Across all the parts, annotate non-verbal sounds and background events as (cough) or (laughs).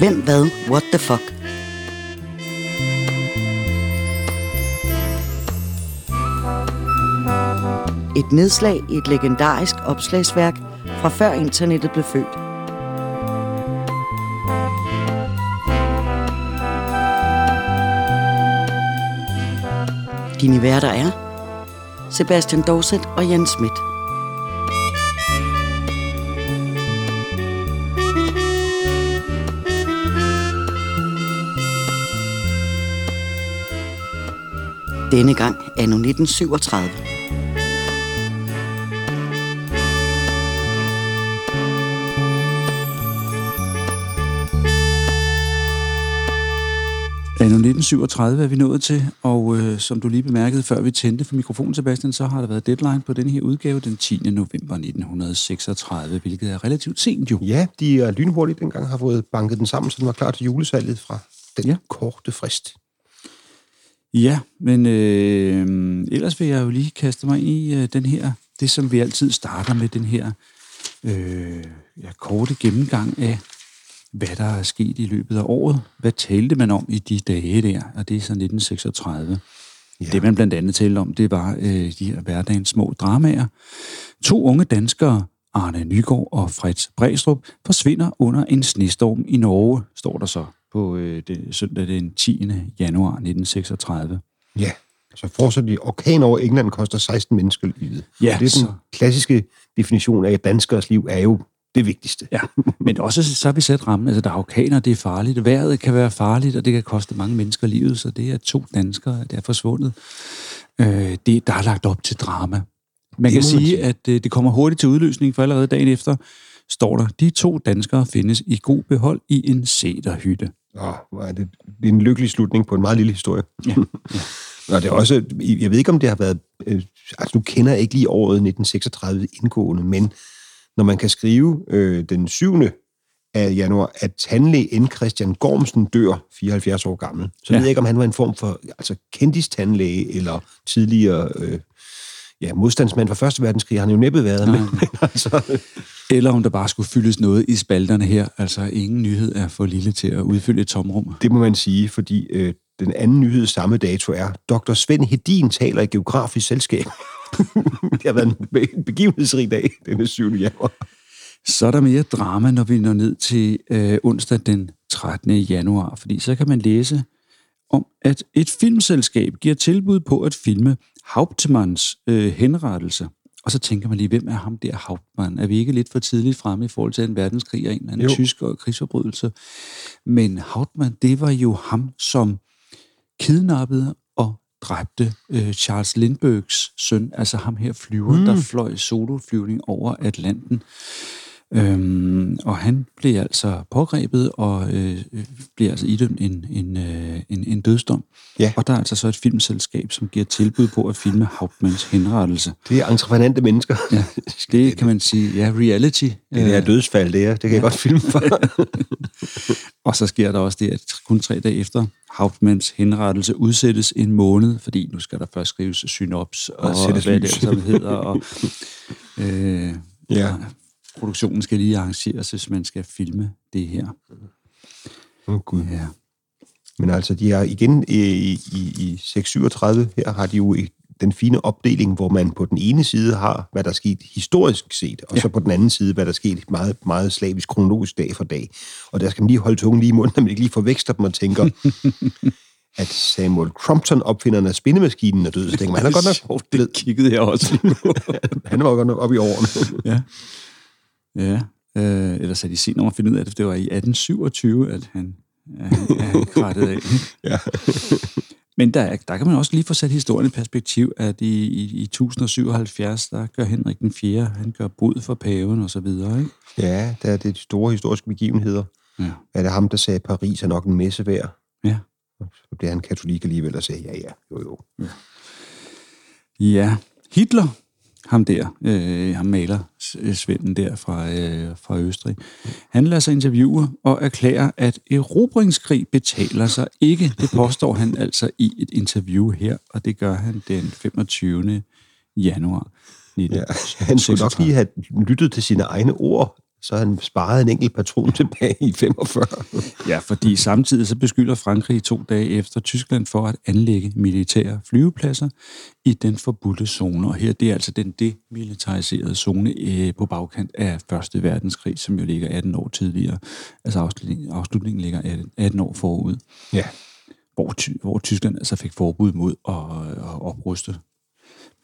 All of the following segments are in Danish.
Hvem, hvad, what the fuck? Et nedslag i et legendarisk opslagsværk fra før internettet blev født. Dine værter er Sebastian Dorset og Jens Schmidt. Denne gang anno 1937. Anno 1937 er vi nået til, og øh, som du lige bemærkede, før vi tændte for mikrofonen, Sebastian, så har der været deadline på den her udgave den 10. november 1936, hvilket er relativt sent jo. Ja, de er lynhurtigt dengang har fået banket den sammen, så den var klar til julesalget fra den ja. korte frist. Ja, men øh, ellers vil jeg jo lige kaste mig i øh, den her, det som vi altid starter med, den her øh, ja, korte gennemgang af, hvad der er sket i løbet af året. Hvad talte man om i de dage der? Og det er så 1936. Ja. Det man blandt andet talte om, det var øh, de her hverdagens små dramaer. To unge danskere, Arne Nygaard og Fritz Bræstrup, forsvinder under en snestorm i Norge, står der så på øh, det, søndag den 10. januar 1936. Ja, så fortsat orkan over England koster 16 mennesker livet. Ja, det er den så- klassiske definition af, at danskers liv er jo det vigtigste. Ja, men også så har vi sat rammen. Altså, der er orkaner, det er farligt. Vejret kan være farligt, og det kan koste mange mennesker livet, så det er to danskere, der er forsvundet. Øh, det, der er lagt op til drama. Man kan Det man sige, sige. at øh, det kommer hurtigt til udløsning, for allerede dagen efter står der, de to danskere findes i god behold i en sæderhytte. Åh, hvor er det, det er en lykkelig slutning på en meget lille historie. Ja, Og (laughs) det er også, jeg ved ikke, om det har været, øh, altså nu kender jeg ikke lige året 1936 indgående, men når man kan skrive øh, den 7. af januar, at tandlæge N. Christian Gormsen dør 74 år gammel, så Ja. ja. ved jeg ikke, om han var en form for altså, kendis-tandlæge eller tidligere øh, ja, modstandsmand fra Første Verdenskrig. Han har jo næppe været, men, men altså, Eller om der bare skulle fyldes noget i spalterne her. Altså, ingen nyhed er for lille til at udfylde et tomrum. det må man sige, fordi øh, den anden nyhed samme dato er, Dr. Svend Hedin taler i geografisk selskab. (laughs) det har været en be- en begivenhedsrig dag, denne 7. januar. Så er der mere drama, når vi når ned til øh, onsdag den 13. januar, fordi så kan man læse om, at et filmselskab giver tilbud på at filme Hauptmanns øh, henrettelse. Og så tænker man lige, hvem er ham der Hauptmann? Er vi ikke lidt for tidligt fremme i forhold til en verdenskrig og en eller anden Jo. tysk krigsforbrydelse? Men Hauptmann, det var jo ham, som kidnappede og dræbte øh, Charles Lindberghs søn, altså ham her flyver, mm. der fløj soloflyvning over Atlanten. Øhm, og han blev altså pågrebet og øh, øh, blev altså idømt en, en, øh, en, en dødsdom. Ja. Og der er altså så et filmselskab, som giver tilbud på at filme Hauptmanns henrettelse. Det er entreprenante mennesker. Ja, (laughs) det kan man sige, ja, reality. Det der dødsfald, det er, det kan jeg godt filme for. (laughs) Og så sker der også det, at kun tre dage efter Hauptmanns henrettelse udsættes en måned, fordi nu skal der først skrives synops og, og hvad det som hedder, og (laughs) øh, Ja. Produktionen skal lige arrangeres, hvis man skal filme det her. Åh, oh, Gud. Ja. Men altså, de er igen i, i, i 637, her har de jo den fine opdeling, hvor man på den ene side har, hvad der er sket historisk set, og ja. så på den anden side, hvad der er sket meget, meget slavisk kronologisk dag for dag. Og der skal man lige holde tungen lige i munden, (laughs) når man ikke lige forveksler dem og tænker, (laughs) at Samuel Crompton, opfinderen af spindemaskinen, er død. Så tænker man, han er godt nok (laughs) det kiggede jeg også på. han var godt nok op i årene. ja. Ja. Øh, ellers er de sent om at finde ud af det, for det var i 1827, at han, at han, at han krattede af. (laughs) ja. Men der, er- der kan man også lige få sat historien i perspektiv, at i, i, i 1077, der gør Henrik den 4., han gør bud for paven og så videre, ikke? ja, der er det de store historiske begivenheder. Ja. Er det ham, der sagde, at Paris er nok en messe værd? Ja. Så bliver han katolik alligevel og siger, ja, ja, jo, jo. Ja, Hitler, ham der, øh, ham maler øh, Svenden der fra, øh, fra Østrig, han lader sig interviewe og erklærer, at erobringskrig betaler sig ikke. Det påstår han altså i et interview her, og det gør han den 25. januar Ja, han skulle nok lige have lyttet til sine egne ord så han sparet en enkelt patron (laughs) tilbage i 45. Ja, fordi samtidig så beskylder Frankrig to dage efter Tyskland for at anlægge militære flyvepladser i den forbudte zone. Og her det er altså den demilitariserede zone øh, på bagkant af Første Verdenskrig, som jo ligger 18 år tidligere. Altså afslutningen, afslutningen ligger 18, 18 år forud. Ja. Hvor, ty, hvor Tyskland altså fik forbud mod at, at opruste.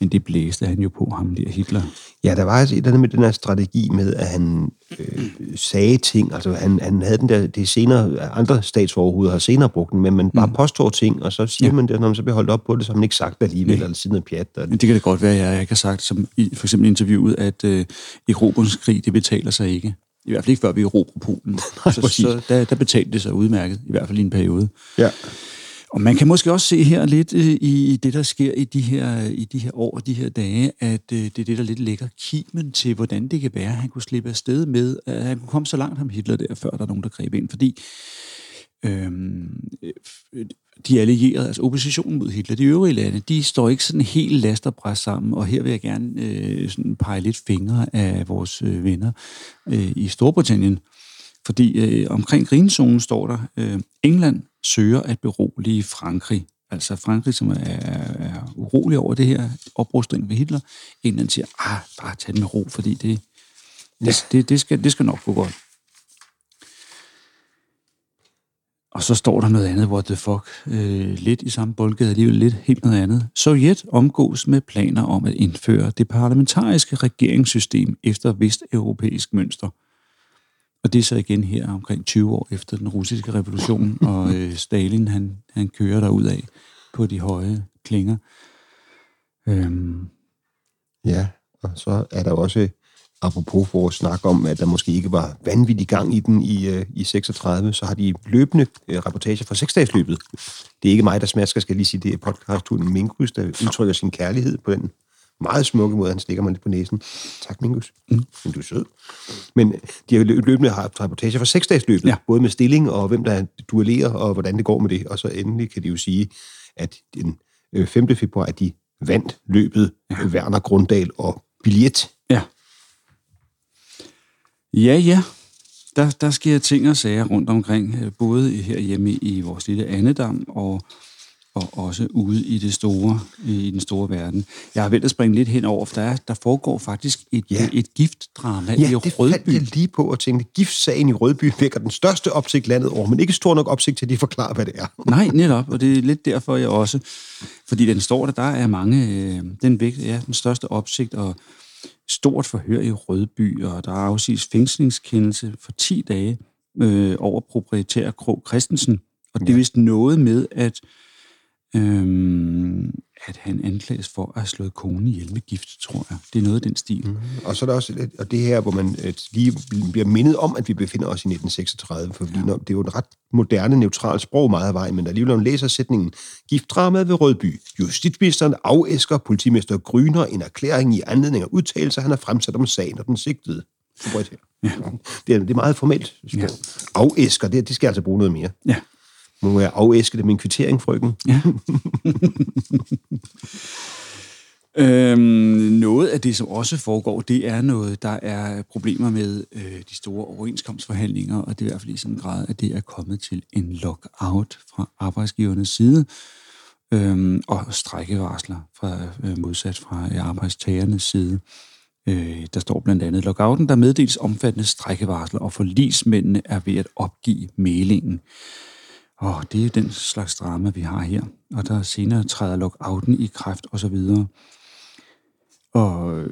Men det blæste han jo på, ham der Hitler. Ja, der var altså et eller andet med den her strategi med, at han øh, sagde ting. Altså, han, han havde den der, det senere, andre statsoverhoveder har senere brugt den, men man bare mm. påstår ting, og så siger ja. man det, når man så bliver holdt op på det, så har man ikke sagt det alligevel, ja. eller siden noget pjat. Men det kan det godt være, at jeg ikke har sagt, som i for eksempel interviewet, at øh, Erobringskrig, det betaler sig ikke. I hvert fald ikke før vi erobrer Polen. (laughs) så, så der, der betalte det sig udmærket, i hvert fald i en periode. Ja. Og man kan måske også se her lidt øh, i det, der sker i de her, i de her år og de her dage, at øh, det er det, der lidt lægger kimen til, hvordan det kan være, at han kunne slippe afsted med, at han kunne komme så langt ham Hitler der, før der er nogen, der greb ind. Fordi øhm, øh, de allierede, altså oppositionen mod Hitler, de øvrige lande, de står ikke sådan helt last og bræs sammen, og her vil jeg gerne øh, sådan pege lidt fingre af vores øh, venner øh, i Storbritannien, fordi øh, omkring Grinzonen står der, øh, England søger at berolige Frankrig. Altså Frankrig, som er, er urolig over det her oprustning ved Hitler. England siger, ah, bare tag den med ro, fordi det, det, det, det, skal, det skal nok gå godt. Og så står der noget andet, what the fuck, øh, lidt i samme boldgade, alligevel lidt helt noget andet. Sovjet omgås med planer om at indføre det parlamentariske regeringssystem efter vesteuropæisk mønster – og det er så igen her omkring 20 år efter den russiske revolution, (laughs) og øh, Stalin han, han kører der ud af på de høje klinger. Øhm. Ja, og så er der også, apropos for at snakke om, at der måske ikke var vanvittig gang i den i, øh, i 36, så har de løbende øh, rapportager fra seksdagsløbet. Det er ikke mig, der smasker, skal lige sige, det er podcasthunden Minkus, der udtrykker sin kærlighed på den meget smukke måde, han stikker mig lidt på næsen. Tak, Mingus. Mm. Men du er sød. Men de har løbende haft rapportager for seksdagsløbet, ja. både med stilling og hvem der duellerer, og hvordan det går med det. Og så endelig kan de jo sige, at den 5. Øh, februar, at de vandt løbet ja. Werner Grunddal og Billet. Ja. Ja, ja. Der, der sker ting og sager rundt omkring, øh, både herhjemme i vores lille Annedam og og også ude i det store i den store verden. Jeg har vendt at springe lidt hen over, for der, der foregår faktisk et, ja. et giftdrama ja, i Rødby. Det fandt jeg lige på at tænke. Giftsagen i Rødby vækker den største opsigt landet over, men ikke stor nok opsigt til, at de forklarer, hvad det er. (laughs) Nej, netop, og det er lidt derfor, jeg også... Fordi den står der, der er mange... Øh, den, vægt, ja, den største opsigt, og stort forhør i Rødby, og der er afsiges fængslingskendelse for 10 dage øh, over proprietær Krog Christensen. Og det er ja. vist noget med, at øhm, at han anklages for at have slået konen ihjel med gift, tror jeg. Det er noget af den stil. Mm. Og så er der også et, og det her, hvor man et, lige bliver mindet om, at vi befinder os i 1936, for ja. det er jo et ret moderne, neutralt sprog meget af vejen, men der alligevel, når man læser sætningen, giftdramaet ved Rødby. Justitsministeren afæsker politimester Gryner en erklæring i anledning af udtalelser, han har fremsat om sagen og den sigtede. Ja. Det, er, det er meget formelt sprog. Ja. Afæsker, det, det skal altså bruge noget mere. Ja. Må jeg afæske det med en kvittering, frøken? Ja. (laughs) øhm, noget af det, som også foregår, det er noget, der er problemer med øh, de store overenskomstforhandlinger, og det er i hvert fald i sådan en grad, at det er kommet til en lockout fra arbejdsgivernes side, øhm, og strækkevarsler fra, øh, modsat fra øh, arbejdstagernes side. Øh, der står blandt andet, lockouten, der meddeles omfattende strækkevarsler, og forlismændene er ved at opgive mailingen. Og det er den slags drama, vi har her. Og der senere træder lockouten i kraft og så videre. Og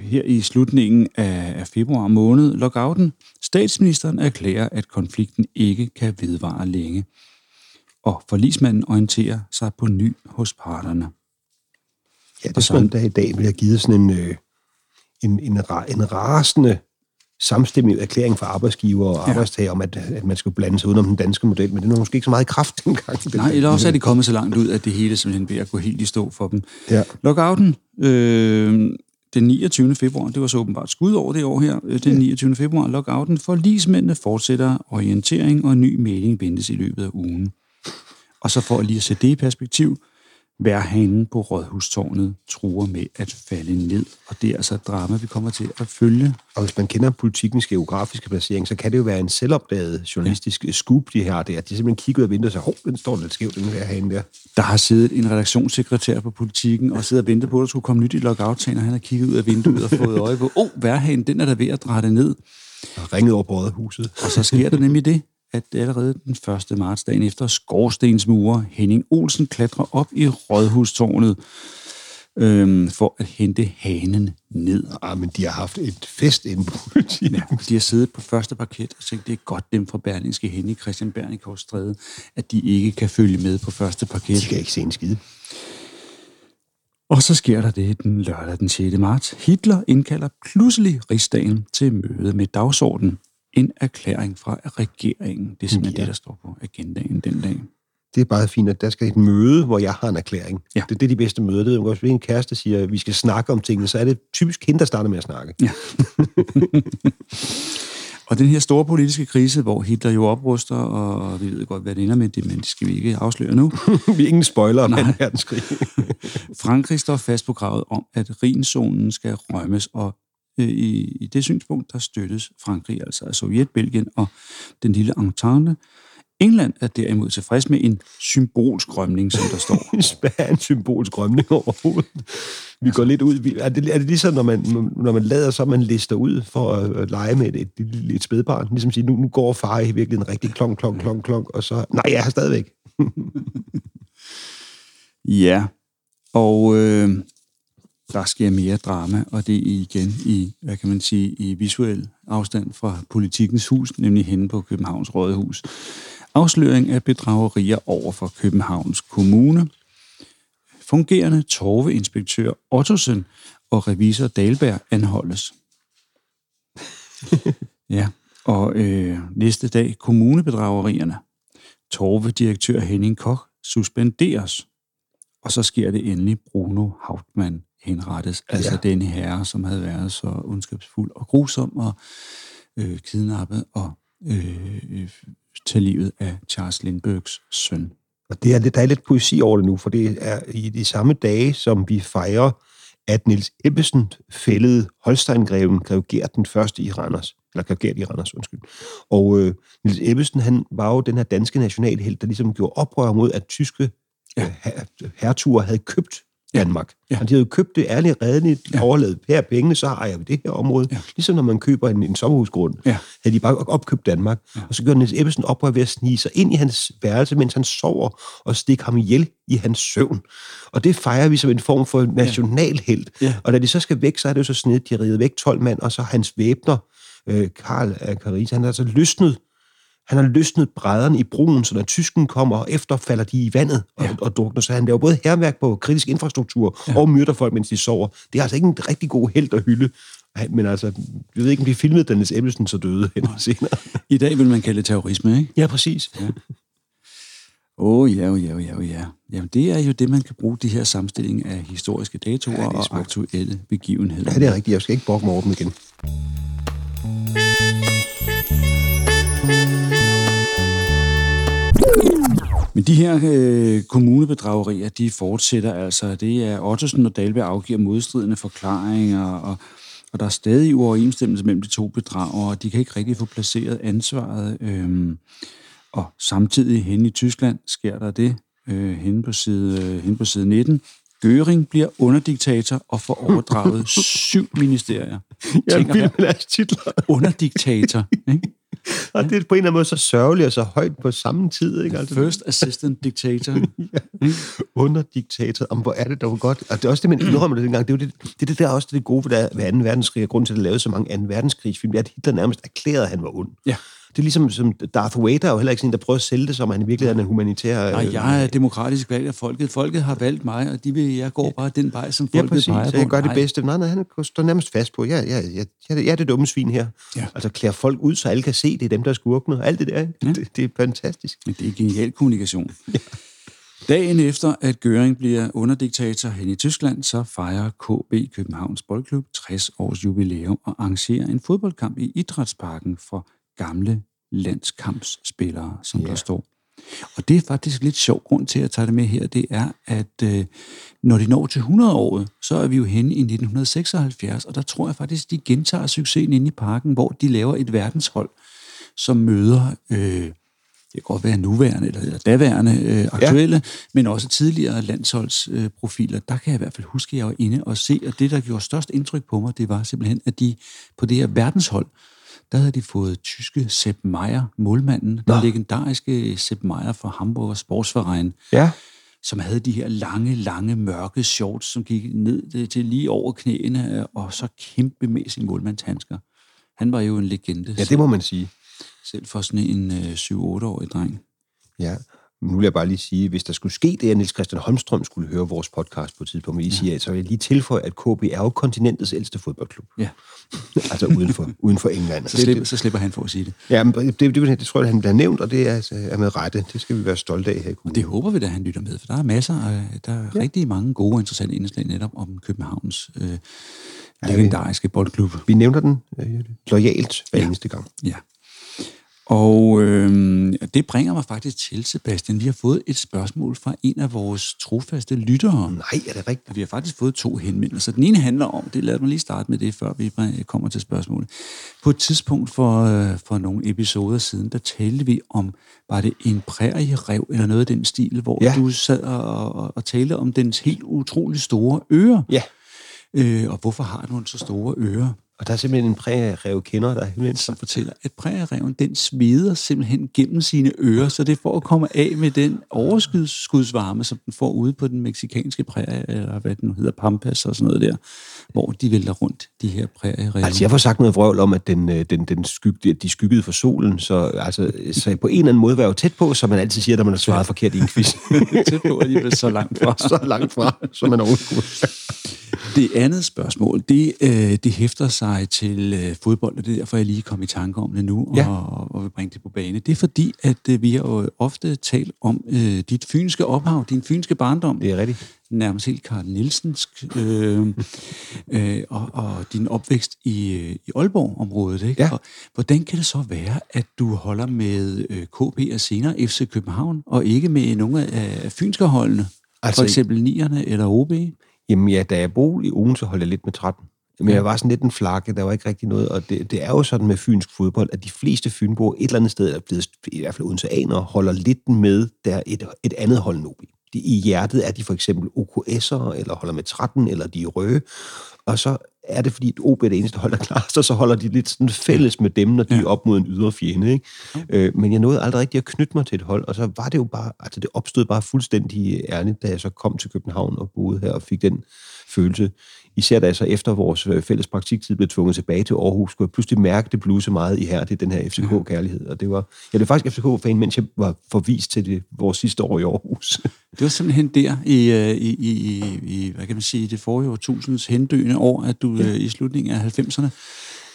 her i slutningen af februar måned, lockouten, statsministeren erklærer, at konflikten ikke kan vedvare længe. Og forlismanden orienterer sig på ny hos parterne. Ja, det er sådan, der i dag vil have givet sådan en, øh, en, en, en rasende samstemmig erklæring fra arbejdsgiver og arbejdstager ja. om, at, at man skulle blande sig udenom den danske model, men det er måske ikke så meget kraft (laughs) dengang. Nej, eller også er de kommet så langt ud, at det hele simpelthen ved at gå helt i stå for dem. Ja. Lockouten, øh, den 29. februar, det var så åbenbart skud over det år her, øh, den 29. februar, lockouten for ligesmændene fortsætter orientering og ny melding ventes i løbet af ugen. Og så for lige at sætte det i perspektiv, Værhanen på Rådhustårnet truer med at falde ned, og det er altså et drama, vi kommer til at følge. Og hvis man kender politikens geografiske placering, så kan det jo være en selvopdaget journalistisk ja. scoop, de her. Det er, de simpelthen kigger ud af vinduet og siger, hov, den står lidt skævt, den her herinde der. Der har siddet en redaktionssekretær på politikken og sidder og ventet på, at der skulle komme nyt i lockout og han har kigget ud af vinduet og fået øje på, åh, oh, Værhanen, den er der ved at drætte ned. Og ringet over på Rådhuset. Og så sker der nemlig det, at allerede den 1. marts, dagen efter, skorstensmurer Henning Olsen klatrer op i Rådhustårnet øhm, for at hente hanen ned. Ah, men de har haft et fest inden politiet. Ja, de har siddet på første parket og tænkt, det er godt dem fra Berlingske hen i Christian Bernikov Stræde, at de ikke kan følge med på første parket. De kan ikke se en skide. Og så sker der det den lørdag den 6. marts. Hitler indkalder pludselig rigsdagen til møde med dagsordenen en erklæring fra regeringen. Det er simpelthen ja. det, der står på agendaen den dag. Det er bare fint, at der skal et møde, hvor jeg har en erklæring. Ja. Det, det er de bedste møder. Det er hvis en kæreste siger, at vi skal snakke om tingene, så er det typisk hende, der starter med at snakke. Ja. (laughs) og den her store politiske krise, hvor Hitler jo opruster, og vi ved godt, hvad det ender med, det, men det skal vi ikke afsløre nu. (laughs) vi er ingen spoiler om 2. verdenskrig. (laughs) Frankrig står fast på kravet om, at Rhinzonen skal rømmes, og i, i det synspunkt, der støttes Frankrig, altså af Sovjet, Belgien og den lille Entente. England er derimod tilfreds med en symbolsk rømning, som der står. (laughs) Hvad er en symbolsk rømning overhovedet? Vi går lidt ud. Er det, er det ligesom, når man, når man lader, så man lister ud for at, lege med et, et, et, et spædbarn? Ligesom at sige, nu, nu går far i virkelig en rigtig klonk, klonk, klonk, klonk, og så... Nej, jeg er stadigvæk. (laughs) ja, og øh, der sker mere drama, og det er igen i, hvad kan man sige, i visuel afstand fra politikens hus, nemlig henne på Københavns Rådhus. Afsløring af bedragerier over for Københavns Kommune. Fungerende torveinspektør Ottosen og revisor Dalberg anholdes. (laughs) ja, og øh, næste dag kommunebedragerierne. Torvedirektør Henning Koch suspenderes. Og så sker det endelig Bruno Hauptmann henrettes. Altså ja. denne herre, som havde været så ondskabsfuld og grusom og øh, kidnappet og øh, tage livet af Charles Lindbergs søn. Og det er, der er lidt poesi over det nu, for det er i de samme dage, som vi fejrer, at Niels Ebbesen fældede Holstein-greven, grev Gert den første i Randers. Eller grev Gert i Randers, undskyld. Og øh, Niels Ebbesen, han var jo den her danske nationalhelt, der ligesom gjorde oprør mod, at tyske ja. øh, hertuger havde købt Danmark. Ja. Og de havde jo købt det ærligt, redeligt, ja. overladet her pengene, så ejer vi det her område. Ja. Ligesom når man køber en, en sommerhusgrund, ja. havde de bare opkøbt Danmark. Ja. Og så gjorde Niels Ebbesen oprør ved at snige sig ind i hans værelse, mens han sover, og stikke ham ihjel i hans søvn. Og det fejrer vi som en form for nationalhelt. Ja. Og da de så skal væk, så er det jo så snedigt, de har væk 12 mand, og så hans væbner, øh, Karl af Caris, han har altså løsnet han har løsnet brædderne i broen, så når tysken kommer og efter, falder de i vandet og, ja. og drukner. Så han laver både herværk på kritisk infrastruktur ja. og myrder folk, mens de sover. Det er altså ikke en rigtig god held at hylde. Men altså, jeg ved ikke, om de filmede Dennis Ebbelsen så døde hen senere. I dag vil man kalde det terrorisme, ikke? Ja, præcis. Ja. Åh, oh, ja, ja, ja, ja. Jamen, det er jo det, man kan bruge de her samstillinger af historiske datoer ja, og aktuelle begivenheder. Ja, det er rigtigt. Jeg skal ikke brokke mig over dem igen. Men de her øh, kommunebedragerier, de fortsætter altså. Det er Ottosen og Dalberg afgiver modstridende forklaringer, og, og der er stadig uoverensstemmelse mellem de to bedragere, og de kan ikke rigtig få placeret ansvaret. Øhm, og samtidig hen i Tyskland sker der det, øh, hen, på side, øh, hen på side 19. Göring bliver underdiktator og får overdraget (laughs) syv ministerier. Jeg er vild med deres titler. Underdiktator, ikke? (laughs) og det er på en eller anden måde så sørgeligt og så højt på samme tid. Ikke? Altså, First assistant dictator. (laughs) ja. Under diktator. Om hvor er det dog godt. Og det er også det, man indrømmer det dengang. Det er det, det, det der er også det gode ved, ved 2. verdenskrig, og grunden til, at der lavede så mange 2. verdenskrigsfilm, det er, at Hitler nærmest erklærede, at han var ond. Ja. Det er ligesom som Darth Vader er jo heller ikke sådan der prøver at sælge det, som han i virkeligheden er en humanitær... Nej, jeg er demokratisk valgt af folket. Folket har valgt mig, og de vil, jeg går bare den vej, som folket ja, præcis. peger på. jeg gør det bedste. Nej, nej, han står nærmest fast på, ja, ja, ja, jeg, jeg er det dumme svin her. Ja. Altså klæder folk ud, så alle kan se, det er dem, der er skurkene, og alt det der. Ja. Det, det er fantastisk. Men det er genial kommunikation. (laughs) ja. Dagen efter, at Göring bliver underdiktator hen i Tyskland, så fejrer KB Københavns Boldklub 60 års jubilæum og arrangerer en fodboldkamp i Idrætsparken for gamle landskampsspillere, som ja. der står. Og det er faktisk lidt sjov grund til at tage det med her, det er, at øh, når de når til 100 år, så er vi jo henne i 1976, og der tror jeg faktisk, de gentager succesen inde i parken, hvor de laver et verdenshold, som møder... Øh, det kan godt være nuværende eller, eller daværende øh, aktuelle, ja. men også tidligere landsholdsprofiler. Øh, der kan jeg i hvert fald huske, at jeg var inde og se, og det, der gjorde størst indtryk på mig, det var simpelthen, at de på det her verdenshold, der havde de fået tyske Sepp Meier, målmanden, Nå. den legendariske Sepp Meier fra Hamburger Sportsverein, ja. som havde de her lange, lange, mørke shorts, som gik ned til lige over knæene, og så kæmpe med sin målmandshandsker. Han var jo en legende. Ja, det må man sige. Selv for sådan en øh, 7-8-årig dreng. Ja, nu vil jeg bare lige sige, hvis der skulle ske det, at Niels Christian Holmstrøm skulle høre vores podcast på et tidspunkt, vil I ja. så vil jeg lige tilføje, at KB er jo kontinentets ældste fodboldklub. Ja. (laughs) altså uden for, uden for England. Så, slipper, så slipper han for at sige det. Ja, men det, det, det, det tror jeg, han bliver nævnt, og det er, altså, er med rette. Det skal vi være stolte af her i Og det håber vi da, han lytter med, for der er masser, af, der er ja. rigtig mange gode og interessante indslag netop om Københavns øh, legendariske boldklub. Vi nævner den øh, lojalt hver ja. eneste gang. Ja. Og øh, det bringer mig faktisk til, Sebastian. Vi har fået et spørgsmål fra en af vores trofaste lyttere. Nej, er det rigtigt? Vi har faktisk fået to henvendelser. Den ene handler om, det lader mig lige starte med det, før vi kommer til spørgsmålet. På et tidspunkt for, øh, for nogle episoder siden, der talte vi om, var det en prærierev eller noget af den stil, hvor ja. du sad og, og, og talte om dens helt utrolig store ører. Ja. Øh, og hvorfor har du en så store ører? Og der er simpelthen en prærierev kender, der er Som fortæller, at præriereven, den smider simpelthen gennem sine ører, så det for at komme af med den overskudsvarme, som den får ude på den meksikanske prærie, eller hvad den nu hedder, Pampas og sådan noget der, hvor de vælter rundt, de her prærierev. Altså, jeg får sagt noget vrøvl om, at den, øh, den, den skyg, de skyggede for solen, så, altså, så på en eller anden måde var jeg jo tæt på, som man altid siger, når man har svaret forkert i en quiz. (laughs) tæt på alligevel så langt fra. (laughs) så langt fra, som man overhovedet det andet spørgsmål, det, øh, det hæfter sig til øh, fodbold, og det er derfor, jeg lige kom i tanke om det nu, ja. og, og vil bringe det på bane. Det er fordi, at øh, vi har jo ofte talt om øh, dit fynske ophav, din fynske barndom. Det er rigtigt. Nærmest helt Karl Nielsensk, øh, (laughs) øh, og, og din opvækst i, øh, i Aalborg-området. Ikke? Ja. Og hvordan kan det så være, at du holder med øh, KB og senere FC København, og ikke med nogle af, af fynske holdene? Altså, for eksempel Nierne eller OB? Jamen ja, da jeg boede i Odense, holdt jeg lidt med 13. Men ja. jeg var sådan lidt en flakke, der var ikke rigtig noget, og det, det er jo sådan med fynsk fodbold, at de fleste fynboer et eller andet sted, er blevet, i hvert fald odenseanere, holder lidt med der et, et andet hold OB. De, I hjertet er de for eksempel OKS'ere, eller holder med 13, eller de er røde, og så er det, fordi OB er det eneste hold, der klarer sig, så holder de lidt sådan fælles med dem, når de ja. er op mod en ydre fjende. Ikke? Okay. Øh, men jeg nåede aldrig rigtig at knytte mig til et hold, og så var det jo bare, altså det opstod bare fuldstændig ærligt, da jeg så kom til København og boede her og fik den følelse. Især da jeg så efter vores øh, fælles praktiktid blev tvunget tilbage til Aarhus, skulle jeg pludselig mærke det bluse meget i her, det den her FCK-kærlighed. Og det var, jeg blev faktisk FCK-fan, mens jeg var forvist til det, vores sidste år i Aarhus. (laughs) Det var simpelthen der i, øh, i, i, i hvad kan man sige, det forrige årtusindens hendøende år, at du ja. Øh, i slutningen af 90'erne,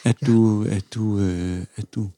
at, ja. du, at, du, at, du,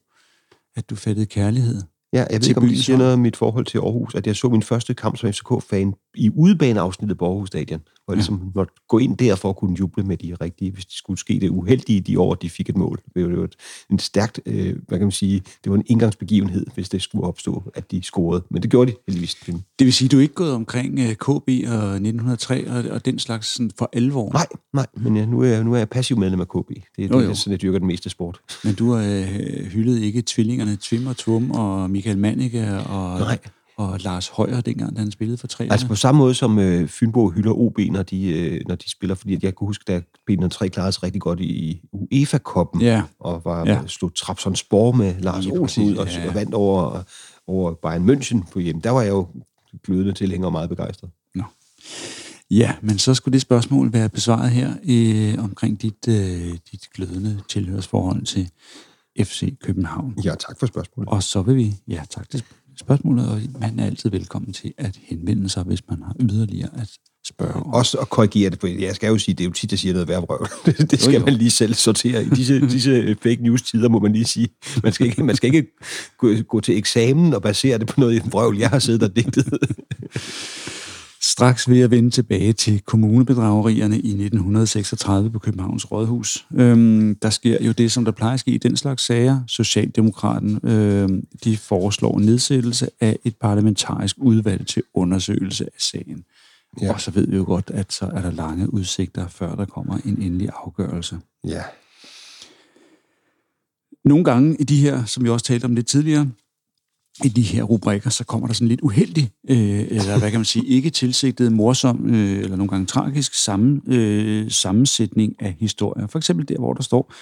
at du fattede kærlighed. Ja, jeg ved ikke, om det siger noget om mit forhold til Aarhus, at jeg så min første kamp som FCK-fan i udebaneafsnittet på Aarhus Stadion, hvor jeg ligesom måtte gå ind der for at kunne juble med de rigtige, hvis det skulle ske det uheldige de år, de fik et mål. Det var en stærkt, øh, hvad kan man sige, det var en indgangsbegivenhed, hvis det skulle opstå, at de scorede. Men det gjorde de heldigvis. Det vil sige, du er ikke gået omkring øh, KB og 1903 og, og den slags sådan for alvor? Nej, nej, men ja, nu, er jeg, nu er jeg passiv medlem af KB. Det, er, jo, det er sådan, jeg dyrker den meste sport. Men du har øh, hyldet ikke tvillingerne Tvim og Tvum og Michael Mannicke og... Nej og Lars Højer, dengang han spillede for tre Altså på samme måde som øh, Fynbo hylder OB, når de, øh, når de spiller, fordi jeg kunne huske, da B03 klarede sig rigtig godt i UEFA-koppen, ja. og var, ja. slog Trapsonsborg med Lars Olsen ud, og, ja. og vandt over, over Bayern München på hjem. Der var jeg jo glødende tilhænger og meget begejstret. Nå. Ja, men så skulle det spørgsmål være besvaret her øh, omkring dit, øh, dit glødende tilhørsforhold til FC København. Ja, tak for spørgsmålet. Og så vil vi, ja tak til spørgsmålet, og man er altid velkommen til at henvende sig, hvis man har yderligere at spørge om. Også at korrigere det, for jeg skal jo sige, det er jo tit, jeg siger noget værd røv. (laughs) det skal jo, jo. man lige selv sortere. I disse, (laughs) disse fake news-tider må man lige sige, man skal ikke, man skal ikke gå, gå til eksamen og basere det på noget i en vrøvl, jeg har siddet og digtet. (laughs) straks ved at vende tilbage til kommunebedragerierne i 1936 på Københavns Rådhus. Øhm, der sker jo det, som der plejer at ske i den slags sager. Socialdemokraten øhm, de foreslår nedsættelse af et parlamentarisk udvalg til undersøgelse af sagen. Ja. Og så ved vi jo godt, at så er der lange udsigter, før der kommer en endelig afgørelse. Ja. Nogle gange i de her, som vi også talte om lidt tidligere, i de her rubrikker, så kommer der sådan lidt uheldig, øh, eller hvad kan man sige, ikke tilsigtet, morsom, øh, eller nogle gange tragisk sammen, øh, sammensætning af historier. For eksempel der, hvor der står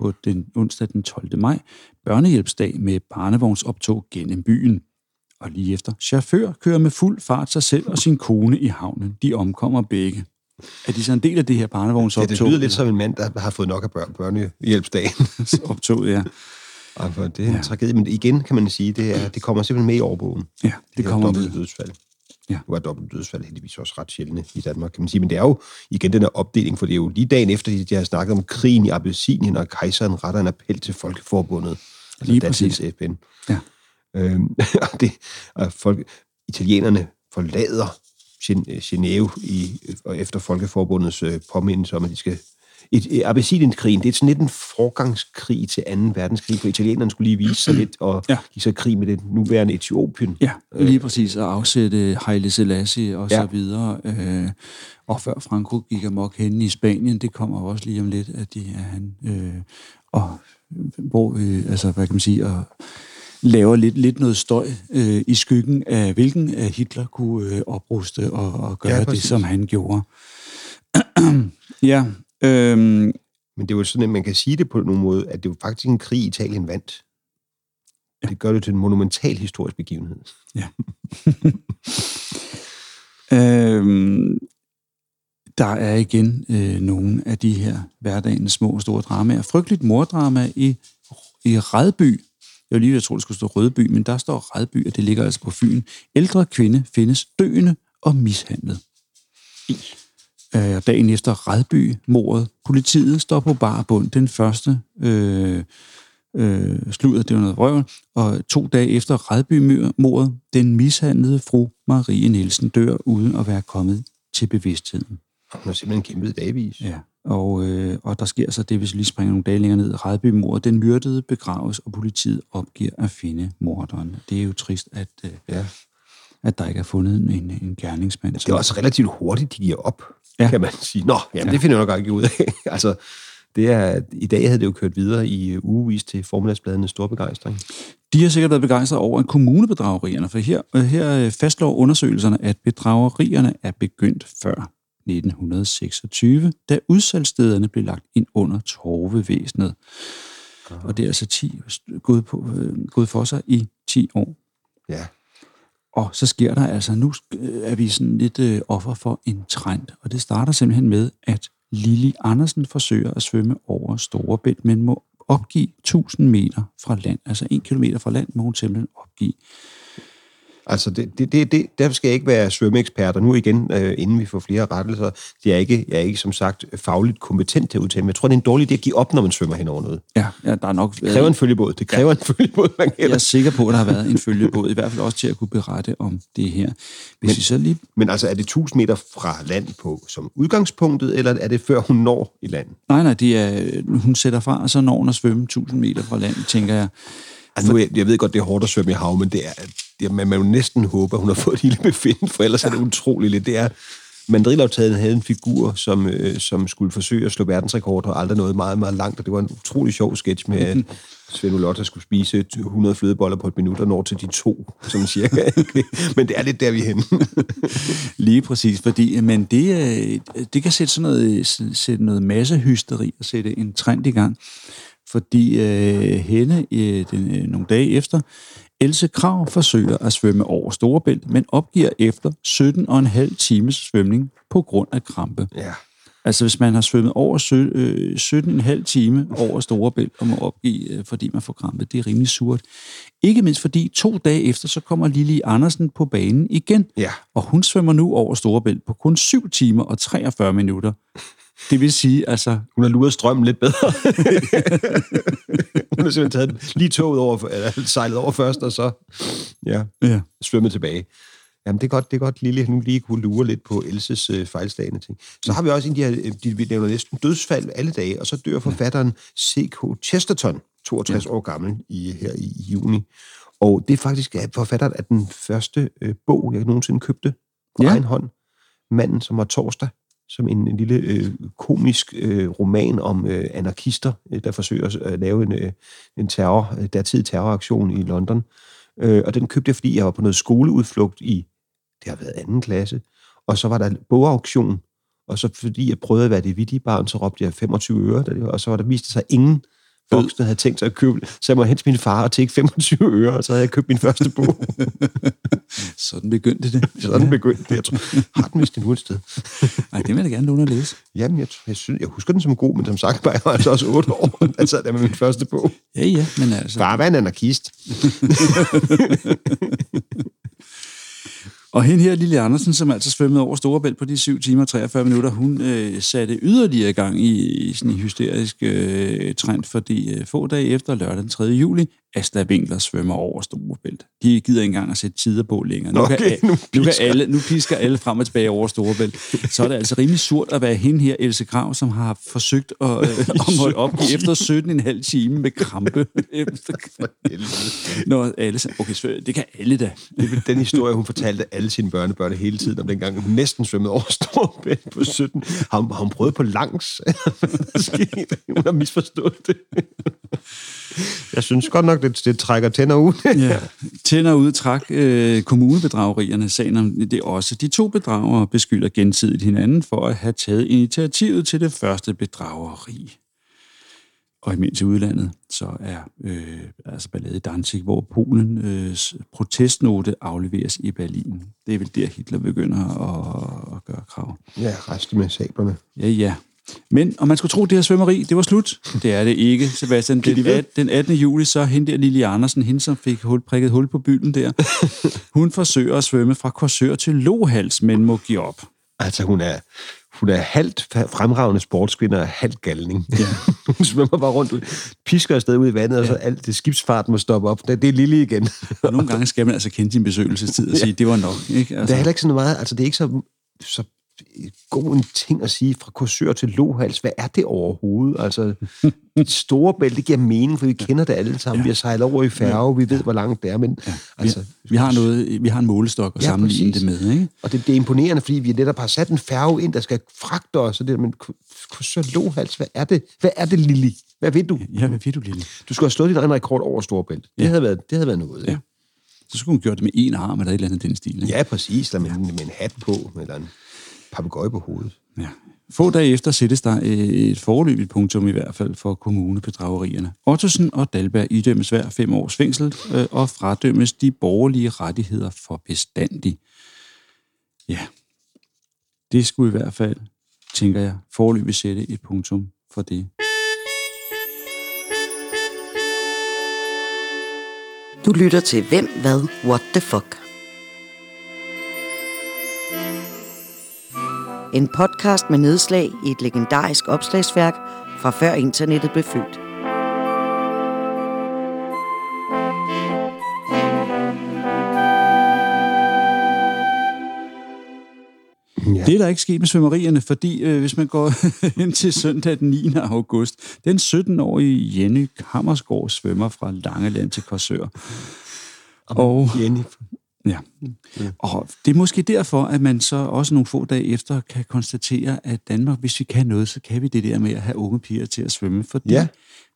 på den onsdag den 12. maj, børnehjælpsdag med barnevognsoptog gennem byen. Og lige efter, chauffør kører med fuld fart sig selv og sin kone i havnen. De omkommer begge. Er de så en del af det her barnevognsoptog? Det, det lyder lidt som en mand, der har fået nok af børn, børnehjælpsdagen. (laughs) optog, ja. Altså, det er en ja. tragedie, men igen kan man sige, det, er, det kommer simpelthen med i overbogen. Ja, det, det kommer med. dødsfald. Ja. Nu er dobbelt dødsfald heldigvis også ret sjældne i Danmark, kan man sige. Men det er jo igen den her opdeling, for det er jo lige dagen efter, de har snakket om krigen i Abyssinien, og kejseren retter en appel til Folkeforbundet. Altså lige præcis. FN. Ja. Øhm, (laughs) og, det, og folk, italienerne forlader Genève i, og efter Folkeforbundets øh, påmindelse om, at de skal et, et Abessinienkrigen, det er sådan lidt en forgangskrig til 2. verdenskrig, for italienerne skulle lige vise sig lidt, og ja. give sig krig med det nuværende Etiopien. Ja, lige præcis, at afsætte Haile Selassie og ja. så videre. Øh, og før Franco gik amok henne i Spanien, det kommer også lige om lidt, at de er han. Øh, og hvor, øh, altså, hvad kan man sige, og laver lidt, lidt noget støj øh, i skyggen af, hvilken af Hitler kunne øh, opruste og, og gøre ja, det, som han gjorde. (clears throat) ja, Øhm, Men det er jo sådan, at man kan sige det på nogen måde, at det var faktisk en krig, Italien vandt. Ja. Det gør det til en monumental historisk begivenhed. Ja. (laughs) øhm, der er igen øh, nogle af de her hverdagens små og store dramaer. Frygteligt mordrama i, i Redby. Jeg lige, jeg tror, det skulle stå Rødby, men der står Redby, og det ligger altså på Fyn. Ældre kvinde findes døende og mishandlet. I øh, dagen efter Redby-mordet. Politiet står på bar bund. Den første øh, øh, sludder, det var noget røv. Og to dage efter Redby-mordet, den mishandlede fru Marie Nielsen dør uden at være kommet til bevidstheden. Hun har simpelthen kæmpet dagvis. Ja, og, øh, og der sker så det, hvis vi lige springer nogle dage længere ned. Redby-mordet, den myrdede begraves, og politiet opgiver at finde morderen. Det er jo trist, at, øh, ja. at der ikke er fundet en, en gerningsmand. Det er også relativt hurtigt, de giver op ja. kan man sige. Nå, jamen, ja. det finder jeg nok ikke ud af. (laughs) altså, det er, I dag havde det jo kørt videre i ugevis til formiddagsbladene stor begejstring. De har sikkert været begejstrede over en kommunebedragerierne, for her, øh, her øh, fastslår undersøgelserne, at bedragerierne er begyndt før 1926, da udsalgsstederne blev lagt ind under torvevæsenet. Og det er altså 10, gået, på, øh, gået for sig i 10 år. Ja. Og så sker der altså, nu øh, er vi sådan lidt øh, offer for en trend, og det starter simpelthen med, at Lili Andersen forsøger at svømme over Storebælt, men må opgive 1000 meter fra land. Altså 1 kilometer fra land må hun simpelthen opgive. Altså, det, det, det, det, skal jeg ikke være svømmeekspert, og nu igen, øh, inden vi får flere rettelser, det er ikke, jeg er ikke som sagt fagligt kompetent til at udtale, men jeg tror, det er en dårlig idé at give op, når man svømmer hen over noget. Ja, ja der er nok... Det kræver en følgebåd. Det kræver ja. en følgebåd, man Jeg er sikker på, at der har været en følgebåd, i hvert fald også til at kunne berette om det her. Hvis men, vi så lige... men altså, er det 1000 meter fra land på som udgangspunktet, eller er det før hun når i land? Nej, nej, det er, hun sætter fra, og så når hun at svømme 1000 meter fra land, tænker jeg. Altså, nu, jeg, jeg ved godt, det er hårdt at svømme i hav, men det er, det, man, man jo næsten håbe, at hun har (laughs) fået et lille befind, for ellers ja. er det utroligt lidt. Det er, Mandrilaftalen havde en figur, som, øh, som skulle forsøge at slå verdensrekord, og aldrig noget meget, meget langt, og det var en utrolig sjov sketch med, at (laughs) Svend Ulotte skulle spise 100 flødeboller på et minut, og når til de to, som cirka. men det er lidt der, vi er henne. (laughs) Lige præcis, fordi men det, øh, det kan sætte sådan noget, sætte noget massehysteri og sætte en trend i gang fordi øh, hende øh, den, øh, nogle dage efter, Else Krav forsøger at svømme over Storebælt, men opgiver efter 17,5 times svømning på grund af krampe. Ja. Altså hvis man har svømmet over 17,5 øh, time over Storebælt og må opgive, øh, fordi man får krampe, det er rimelig surt. Ikke mindst fordi to dage efter, så kommer Lili Andersen på banen igen. Ja. Og hun svømmer nu over Storebælt på kun 7 timer og 43 minutter. Det vil sige, altså... Hun har luret strømmen lidt bedre. (laughs) hun har simpelthen taget lige toget over, eller sejlet over først, og så ja, ja. svømmet tilbage. Jamen, det er godt, det er godt Lille, nu lige kunne lure lidt på Elses øh, fejlslagende ting. Så har vi også en af de her, øh, de, vi nævner næsten dødsfald alle dage, og så dør forfatteren C.K. Chesterton, 62 ja. år gammel, i, her i, juni. Og det er faktisk at forfatteren af den første øh, bog, jeg nogensinde købte på ja. egen hånd. Manden, som var torsdag, som en, en lille øh, komisk øh, roman om øh, anarkister, øh, der forsøger at øh, lave en, øh, en terror, øh, dertid terroraktion i London. Øh, og den købte jeg, fordi jeg var på noget skoleudflugt i, det har været anden klasse, og så var der bogauktion, og så fordi jeg prøvede at være det vittige barn, så råbte jeg 25 øre, og så var der vist sig ingen voksne havde tænkt sig at købe, så jeg må hen til min far og tække 25 øre, og så havde jeg købt min første bog. (laughs) Sådan begyndte det. Sådan begyndte det. Jeg tror, har den vist endnu et sted. (laughs) Nej, det vil jeg gerne låne at læse. Jamen, jeg, jeg, synes, jeg husker den som god, men som sagt var jeg altså også 8 år, da sad der med min første bog. Ja, ja, men altså... Far var en anarkist. (laughs) Og hende her, Lille Andersen, som altså svømmede over Storebælt på de 7 timer og 43 minutter, hun øh, satte yderligere gang i, i sådan en hysterisk øh, trend, fordi øh, få dage efter lørdag den 3. juli, Asta Winkler svømmer over Storebælt. De gider ikke engang at sætte tider på længere. Nu, okay, kan, nu, nu, kan alle, nu pisker alle frem og tilbage over Storebælt. Så er det altså rimelig surt at være hende her, Else Krav, som har forsøgt at øh, (laughs) omholde op efter 17,5 time med krampe. Når alle okay, det kan alle da. Det er den historie, hun fortalte alle sine børnebørn hele tiden, om dengang hun næsten svømmede over Storebælt på 17. Har hun, har hun prøvet på langs? (laughs) hun har misforstået det. Jeg synes godt nok, det, det trækker tænder ud. (laughs) ja, tænder ud træk øh, kommunebedragerierne sagen om det også. De to bedragere beskylder gensidigt hinanden for at have taget initiativet til det første bedrageri. Og imens i udlandet, så er øh, altså ballade i Danzig, hvor Polens øh, protestnote afleveres i Berlin. Det er vel der, Hitler begynder at, at gøre krav. Ja, resten med sablerne. Ja, ja. Men om man skulle tro, at det her svømmeri, det var slut. Det er det ikke, Sebastian. Den, at, den 18. juli, så hende der Lille Andersen, hende som fik hul, prikket hul på bylden der, hun forsøger at svømme fra Korsør til Lohals, men må give op. Altså, hun er, hun er halvt fremragende sportskvinder og halvt galning. Ja. (laughs) hun svømmer bare rundt, pisker afsted ud i vandet, ja. og så alt det skibsfart må stoppe op. Det, det er lille igen. og (laughs) nogle gange skal man altså kende sin besøgelsestid og sige, ja. det var nok. Ikke? Altså. Det er altså- heller ikke sådan meget, altså det er ikke så, så god en ting at sige fra kursør til lohals. Hvad er det overhovedet? Altså, et store bælte giver mening, for vi kender det alle sammen. Ja. Vi har sejlet over i færge, vi ved, hvor langt det er, men... Ja. Altså, vi, vi, har noget, vi har en målestok at ja, sammenligne det med, ikke? Og det, det er imponerende, fordi vi netop har sat en færge ind, der skal fragte os, og det, men kursør lohals, hvad er det? Hvad er det, Lili? Hvad ved du? Ja, hvad ved du, Lili? Du skulle have slået din egen rekord over Storebælt. Det, ja. havde været, det havde været noget, ja. Ikke? Så skulle hun gjort det med en arm eller et eller andet den stil. Ikke? Ja, præcis. Eller med, ja. med en hat på, eller en papegøje på hovedet. Ja. Få dage efter sættes der et forløbigt punktum i hvert fald for kommunebedragerierne. Ottosen og Dalberg idømmes hver fem års fængsel øh, og fradømmes de borgerlige rettigheder for bestandig. Ja, det skulle i hvert fald, tænker jeg, forløbigt sætte et punktum for det. Du lytter til Hvem, Hvad, What the Fuck. En podcast med nedslag i et legendarisk opslagsværk fra før internettet blev født. Ja. Det er der ikke sket med svømmerierne, fordi øh, hvis man går (laughs) ind til søndag den 9. august, den 17-årige Jenny Hammersgaard svømmer fra Langeland til Korsør. Og Jenny Ja. ja. Og det er måske derfor, at man så også nogle få dage efter kan konstatere, at Danmark, hvis vi kan noget, så kan vi det der med at have unge piger til at svømme, fordi ja.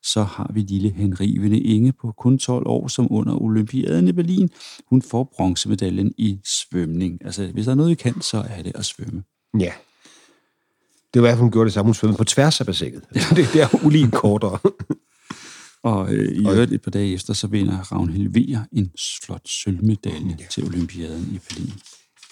så har vi lille Henrivende Inge på kun 12 år, som under Olympiaden i Berlin. Hun får bronzemedaljen i svømning. Altså, hvis der er noget, vi kan, så er det at svømme. Ja. Det var, at hun gjorde det samme. Hun svømmede på tværs af bassinet. Ja. (laughs) det, det er ulig kortere. Og øh, i øvrigt et par dage efter, så vinder Ravnhild Weir en flot sølvmedalje ja. til Olympiaden i Berlin.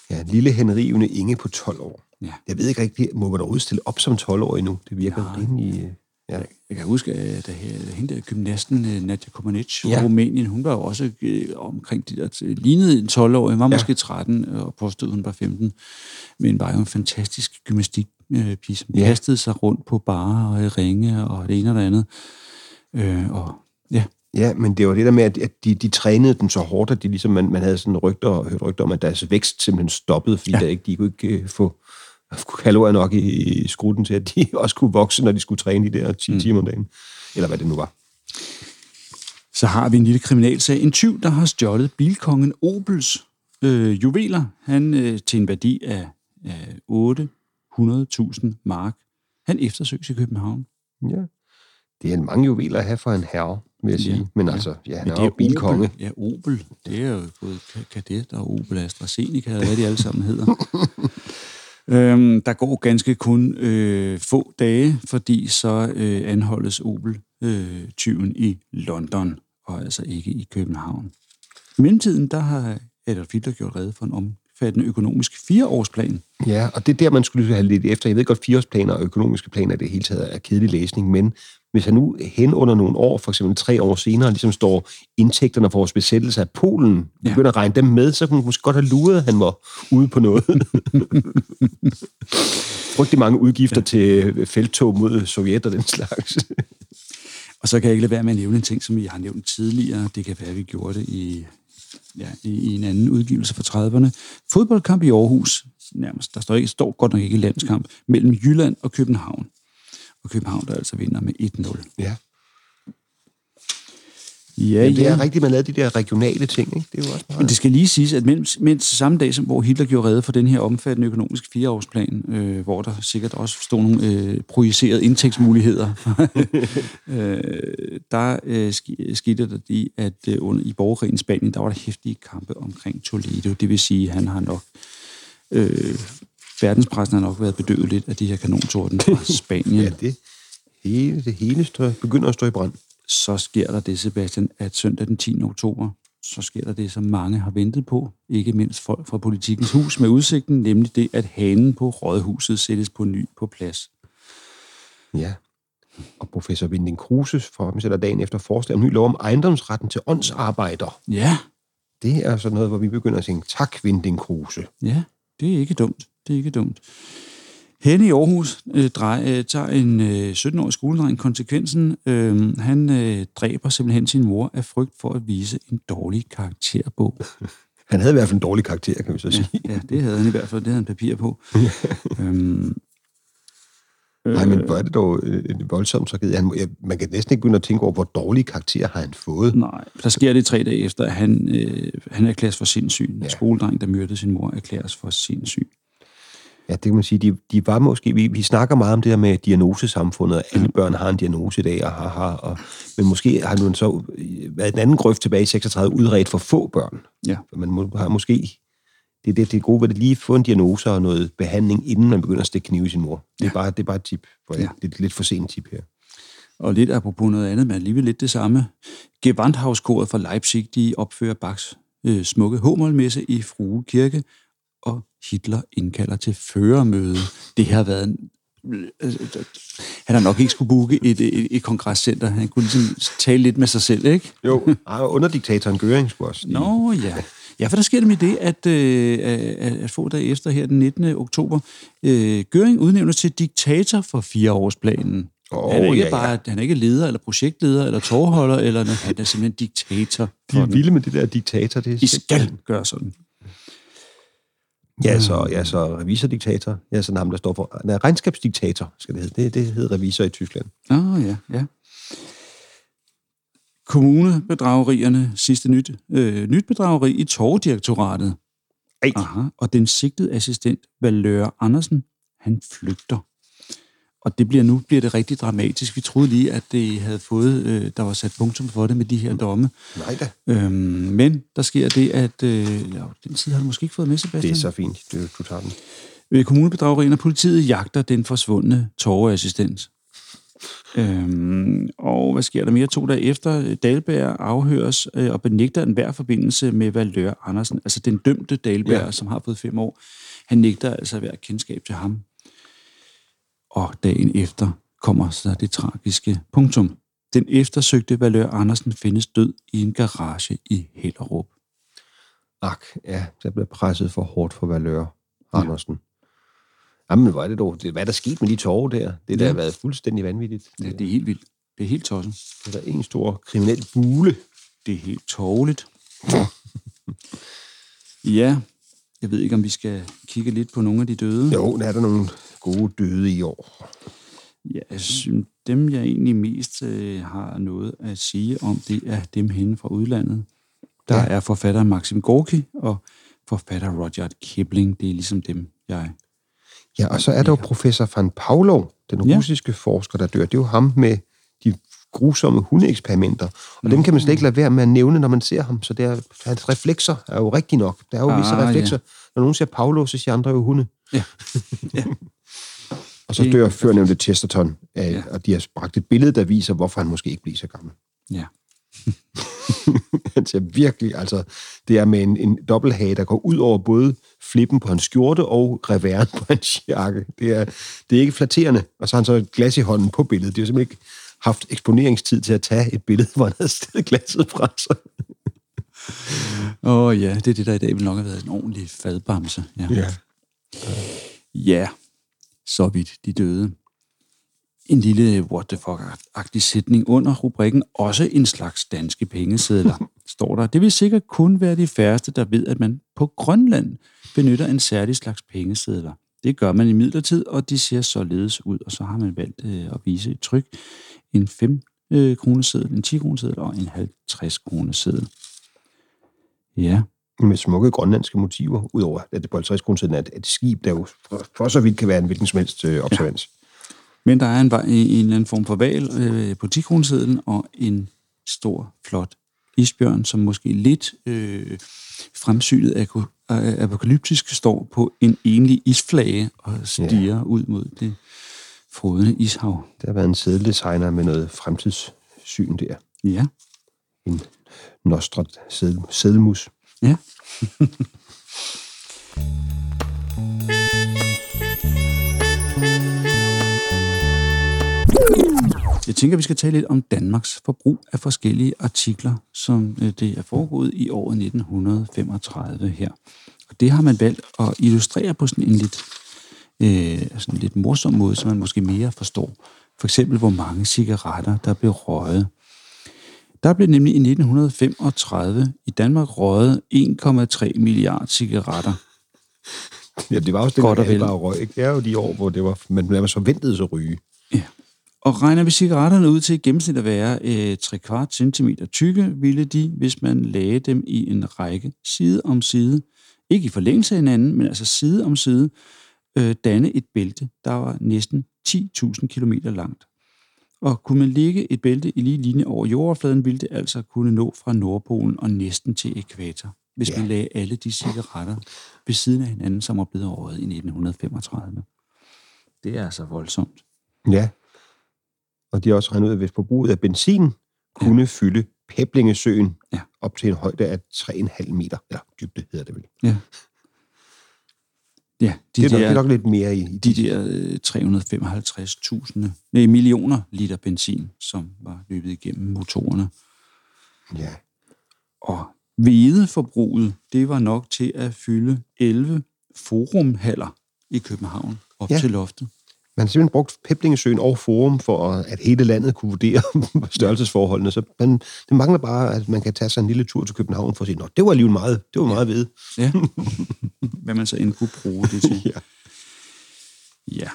Ja, lille henrivende Inge på 12 år. Ja. Jeg ved ikke rigtigt, må man overhovedet stille op som 12-årig nu? Det virker ja. rimelig... Øh, ja. Jeg kan huske, at da hende der gymnasten øh, Nadja Komanic fra ja. Rumænien, hun var jo også øh, omkring de der, lignede en 12-årig, hun var ja. måske 13, og påstod, hun var 15, men var jo en fantastisk gymnastikpige, som ja. kastede sig rundt på bare og ringe og det ene og det andet. Øh, og ja, Ja, men det var det der med, at de, de trænede den så hårdt, at de ligesom, man, man havde sådan rygter, hørt rygter om, at deres vækst simpelthen stoppede, fordi ja. der ikke, de kunne ikke uh, få kalorier nok i, i skruten til, at de (laughs) også kunne vokse, når de skulle træne de der 10 mm. timer om dagen. Eller hvad det nu var. Så har vi en lille kriminalsag. En tyv, der har stjålet bilkongen Opels øh, juveler, han øh, til en værdi af, af 800.000 mark. Han eftersøges i København. Ja. Det er en mange juveler at have for en herre, vil jeg Ja, sige. Men ja. altså, ja, han Men er, jo bilkonge. Opel. Ja, Opel. Det er jo både Ka- Kadett og Opel AstraZeneca, eller hvad de alle sammen hedder. (laughs) øhm, der går ganske kun øh, få dage, fordi så øh, anholdes Opel-tyven i London, og altså ikke i København. I mellemtiden, der har Adolf Hitler gjort redde for en omfattende økonomisk fireårsplan. Ja, og det er der, man skulle have lidt efter. Jeg ved godt, fireårsplaner og økonomiske planer i det hele taget er kedelig læsning, men hvis han nu hen under nogle år, for eksempel tre år senere, ligesom står indtægterne for vores besættelse af Polen, Ja. begynder at regne dem med, så kunne man måske godt have luret, at han var ude på noget. (laughs) Frygtelig mange udgifter ja. til feltog mod Sovjet og den slags. Og så kan jeg ikke lade være med at nævne en ting, som jeg har nævnt tidligere. Det kan være, at vi gjorde det i, ja, i, i en anden udgivelse fra 30'erne. Fodboldkamp i Aarhus, nærmest, der står, ikke, står godt nok ikke landskamp, mellem Jylland og København. Og København, der altså vinder med 1-0. ja. Ja, Men det er rigtigt, man lavede de der regionale ting, ikke? Det er jo også meget... Men det skal lige siges, at mens, mens samme dag, som hvor Hitler gjorde redde for den her omfattende økonomiske fireårsplan, øh, hvor der sikkert også stod nogle øh, projicerede indtægtsmuligheder, (laughs) øh, der øh, skete der det, at øh, under, i borgerkrigen i Spanien, der var der hæftige kampe omkring Toledo. Det vil sige, at han har nok... Øh, verdenspressen har nok været bedøvet lidt af de her kanontorden fra (laughs) Spanien. Ja, det hele, det hele stø, begynder at stå i brand. så sker der det, Sebastian, at søndag den 10. oktober, så sker der det, som mange har ventet på, ikke mindst folk fra politikens hus med udsigten, nemlig det, at hanen på rådhuset sættes på ny på plads. Ja. Og professor Vinding Kruse fremsætter dagen efter forslag om ny lov om ejendomsretten til åndsarbejder. Ja, Det er så noget, hvor vi begynder at sige, tak Vinding Kruse. ja, det er ikke dumt. Det er ikke dumt. Henne i Aarhus øh, drej, øh, tager en øh, 17-årig skoledreng konsekvensen. Øh, han øh, dræber simpelthen sin mor af frygt for at vise en dårlig karakterbog. (laughs) Han havde i hvert fald en dårlig karakter, kan vi så sige. Ja, ja, det havde han i hvert fald. Det havde han papir på. (laughs) øhm, Nej, men hvor er det dog øh, en voldsom tragedie. Han, ja, man kan næsten ikke begynde at tænke over, hvor dårlig karakter har han fået. Nej, der sker det tre dage efter, at han, øh, han erklæres for sindssyg. En Ja. skoledreng, der myrdede sin mor, erklæres for sindssyg. Ja, det kan man sige. De, de var måske... Vi, vi snakker meget om det her med diagnosesamfundet, og alle børn har en diagnose i dag, og, har, og, men måske har nu så øh, været en anden grøft tilbage i 36 udredt for få børn. Ja. Man må, har måske... Det er det, det er gode ved det lige at få en diagnose og noget behandling, inden man begynder at stikke knive i sin mor. Det er, bare, det er bare et tip. For Ja. Det er et lidt for sent tip her. Og lidt apropos noget andet, men alligevel lidt det samme. Gewandhauskoret fra Leipzig, de opfører Bachs øh, smukke Håmålmesse i Frue Kirke, og Hitler indkalder til førermøde. Det har været en han har nok ikke skulle booke et, et, et kongresscenter. Han kunne ligesom tale lidt med sig selv, ikke? Jo, og underdiktatoren Göring skulle også. lige- Nå ja. Ja, for der sker det med det, at, øh, at, at få dage efter her den 19. oktober, øh, Göring udnævnes til diktator for fireårsplanen. Åh, han er ikke ja, bare ja. han er ikke leder, eller projektleder, eller tårholder, eller noget. Han er simpelthen diktator. De er vilde med det der diktator. Det er I skal gøre sådan. Ja, så, ja, så revisordiktator. Ja, sådan ham, der står for... Nej, regnskabsdiktator, skal det hedde. Det, det hedder revisor i Tyskland. Åh, oh, ja, ja. Kommunebedragerierne, sidste nyt. Øh, nyt bedrageri i Torvdirektoratet. Ej. Aha, og den sigtede assistent, Valøre Andersen, han flygter. Og det bliver nu bliver det rigtig dramatisk. Vi troede lige, at det havde fået, øh, der var sat punktum for det med de her domme. Nej da. Øhm, men der sker det, at øh, ja, den side har du måske ikke fået med, Sebastian. Det er så fint, du, du tager den. Ved kommunebedragerien og politiet jagter den forsvundne torveassistent. Øhm, og hvad sker der mere? To dage efter, Dalberg afhøres øh, og benægter enhver forbindelse med Valør Andersen, altså den dømte Dalberg, ja. Ja. som har fået fem år. Han nægter altså at være kendskab til ham. Og dagen efter kommer så det tragiske punktum. Den eftersøgte Valør Andersen findes død i en garage i Hellerup. Ak, ja, der blev presset for hårdt for Valør Andersen. Jamen, hvor er det dog? Hvad er der sket med de tårer der? Det der Ja. har været fuldstændig vanvittigt. Ja, det er helt vildt. Det er helt tosset. Det er der en stor kriminel bule. Det er helt tårligt. (laughs) ja, jeg ved ikke, om vi skal kigge lidt på nogle af de døde. Jo, der er der nogle gode døde i år. Ja, jeg synes, dem, jeg egentlig mest øh, har noget at sige om, det er dem henne fra udlandet. Der ja. er forfatter Maxim Gorki og forfatter Roger Kipling. Det er ligesom dem, jeg... Ja, og så er der jo professor Van Pavlov, den Ja. russiske forsker, der dør. Det er jo ham med grusomme hundeeksperimenter. Og dem kan man slet ikke lade være med at nævne, når man ser ham. Så det er, hans reflekser er jo rigtig nok. Der er jo visse Ah, reflekser. Når nogen siger Pavlov, så siger andre jo hunde. Ja. (laughs) Og så dør førnævnte Chesterton, af, Ja. og de har bragt et billede, der viser, hvorfor han måske ikke bliver så gammel. Ja. (laughs) Han ser virkelig, altså, det er med en, en dobbelthage, der går ud over både flippen på hans skjorte og reværen på hans jakke. Det er, det er ikke flatterende. Og så har han så et glas i hånden på billedet. Det har simpelthen ikke haft eksponeringstid til at tage et billede, (laughs) hvor han havde stillet glasset fra sig. Åh oh, ja, det er det, der i dag vil nok have været en ordentlig fadbamse. Ja. ja, så vidt de døde. En lille what the fuck-agtig sætning under rubrikken, også en slags danske pengesedler, (laughs) står der. Det vil sikkert kun være de færreste, der ved, at man på Grønland benytter en særlig slags pengesedler. Det gør man i midlertid, og de ser således ud, og så har man valgt øh, at vise et tryk. En 5 øh, kroneseddel, en 10 kroneseddel og en 50 kroneseddel. Ja, Med smukke grønlandske motiver, udover at det på 50 kroner er et, et skib, der jo for, for så vidt kan være en hvilken som helst øh, observans. Men der er en, vej- en eller anden form for val øh, på 10 kronesedlen og en stor, flot isbjørn, som måske lidt øh, fremsynet øh, apokalyptisk står på en enlig isflage og stiger ja. ud mod det frodende ishav. Der har været en sædeldesigner med noget fremtidssyn der. Ja, En nostrat sædel, sædelmus. ja. (laughs) Jeg tænker, vi skal tale lidt om Danmarks forbrug af forskellige artikler, som øh, det er foregået i året 1935 her. Og det har man valgt at illustrere på sådan en lidt, øh, sådan en lidt morsom måde, så man måske mere forstår. For eksempel, hvor mange cigaretter, der blev røget. Der blev nemlig i 1935 i Danmark røget 1,3 milliarder cigaretter. Ja, det var også det, Godt der og vel. bare røg. Ikke? Det er jo de år, hvor det var, man nærmest forventede at ryge. Ja. Og regner vi cigaretterne ud til gennemsnit at være øh, 3 kvart centimeter tykke, ville de, hvis man lagde dem i en række side om side, ikke i forlængelse af hinanden, men altså side om side, øh, danne et bælte, der var næsten 10.000 km langt. Og kunne man lægge et bælte i lige linje over jordoverfladen, ville det altså kunne nå fra Nordpolen og næsten til ekvator, hvis Ja. man lagde alle de cigaretter ved siden af hinanden, som var blevet røget i 1935. Det er altså voldsomt. Ja. Og de har også regnet ud, at hvis forbruget af benzin kunne fylde Peblingesøen Ja. op til en højde af 3,5 meter, eller dybde hedder det vel. Ja. Ja, de Det er, nok, der, det er nok lidt mere i, de der øh, 355.000 nej, millioner liter benzin, som var løbet igennem motorerne. Ja. Og hvedeforbruget, det var nok til at fylde 11 forumhaller i København op ja. til loftet. Man har simpelthen brugt Peblingesøen og Forum for, at hele landet kunne vurdere (laughs) størrelsesforholdene. Så man, det mangler bare, at man kan tage sig en lille tur til København for at sige, Nå, det var alligevel meget, det var meget ved. Ja. (laughs) Hvad man så end kunne bruge det til. Ja. Ja.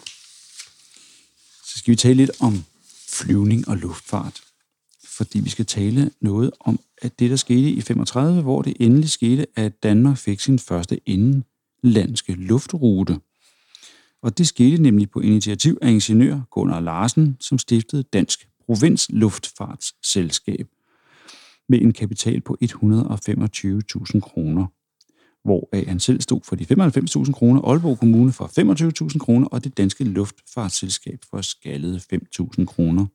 Så skal vi tale lidt om flyvning og luftfart. Fordi vi skal tale noget om, at det, der skete i 35, hvor det endelig skete, at Danmark fik sin første indenlandske luftrute. Og det skete nemlig på initiativ af ingeniør Gunnar Larsen, som stiftede Dansk Provins Luftfartsselskab med en kapital på 125.000 kroner hvoraf han selv stod for de 95.000 kroner, Aalborg Kommune for 25.000 kroner, og det danske luftfartsselskab for skaldede 5.000 kroner.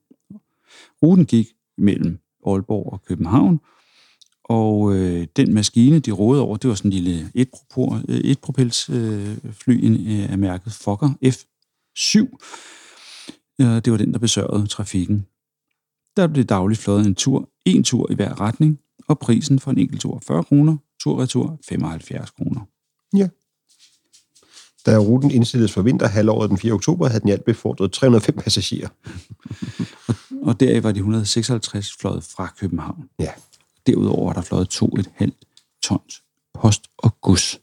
Ruten gik mellem Aalborg og København, og øh, den maskine, de rådede over, det var sådan en lille etpropor- øh, etpropels øh, fly øh, af mærket Fokker F7. Øh, det var den, der besørgede trafikken. Der blev dagligt fløjet en tur, en tur i hver retning, og prisen for en enkelt tur 40 kroner, tur-retur 75 kroner. Da ruten indstilles for vinterhalvåret den 4. oktober, havde den i alt befordret 305 passagerer. (laughs) og deraf var de 156 fløjet fra København. Ja. Derudover var der fløjet 2,5 tons post og gods.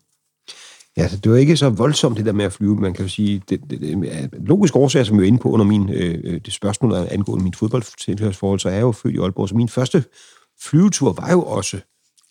Ja, så det var ikke så voldsomt, det der med at flyve. Man kan jo sige, det, det, det er logisk årsag, som jeg er inde på under min, øh, det spørgsmål angående min fodboldtilhørsforhold, så er jeg jo født i Aalborg. Så min første flyvetur var jo også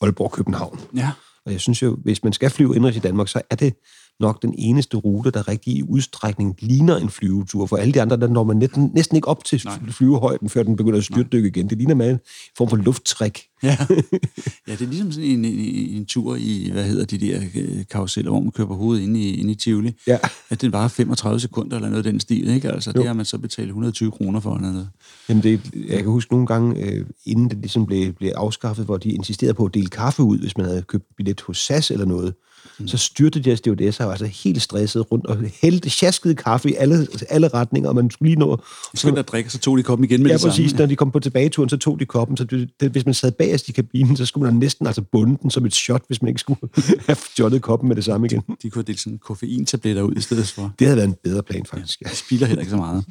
Aalborg-København. Ja. Og jeg synes jo, hvis man skal flyve indrigs i Danmark, så er det nok den eneste rute, der rigtig i udstrækning ligner en flyvetur. For alle de andre, der når man næsten, næsten ikke op til Nej. flyvehøjden, før den begynder at styrtdykke igen. Det ligner med en form for lufttræk. Ja. (laughs) ja, det er ligesom sådan en, en, en tur i, hvad hedder de der øh, karuseller, hvor man kører på hovedet inde i, inde i Tivoli. Ja. At den varer 35 sekunder eller noget af den stil, ikke? Altså, Jo. det har man så betalt 120 kroner for eller noget. Jamen det, jeg kan huske nogle gange, øh, inden det ligesom blev, blev afskaffet, hvor de insisterede på at dele kaffe ud, hvis man havde købt billet hos SAS eller noget, mm. så styrte de her stewardesser altså helt stresset rundt og hældte sjaskede kaffe i alle, alle retninger, og man skulle lige nå... Så der drikker, så tog de koppen igen med Ja, det samme. præcis. Når de kom på tilbageturen, så tog de koppen. Så det, det, hvis man sad bagerst i kabinen, så skulle man næsten altså bunde den som et shot, hvis man ikke skulle (laughs) have jottet koppen med det samme igen. De kunne dele sådan koffeintabletter ud i stedet for. Det havde været en bedre plan, faktisk. Ja. De spilder heller ikke så meget.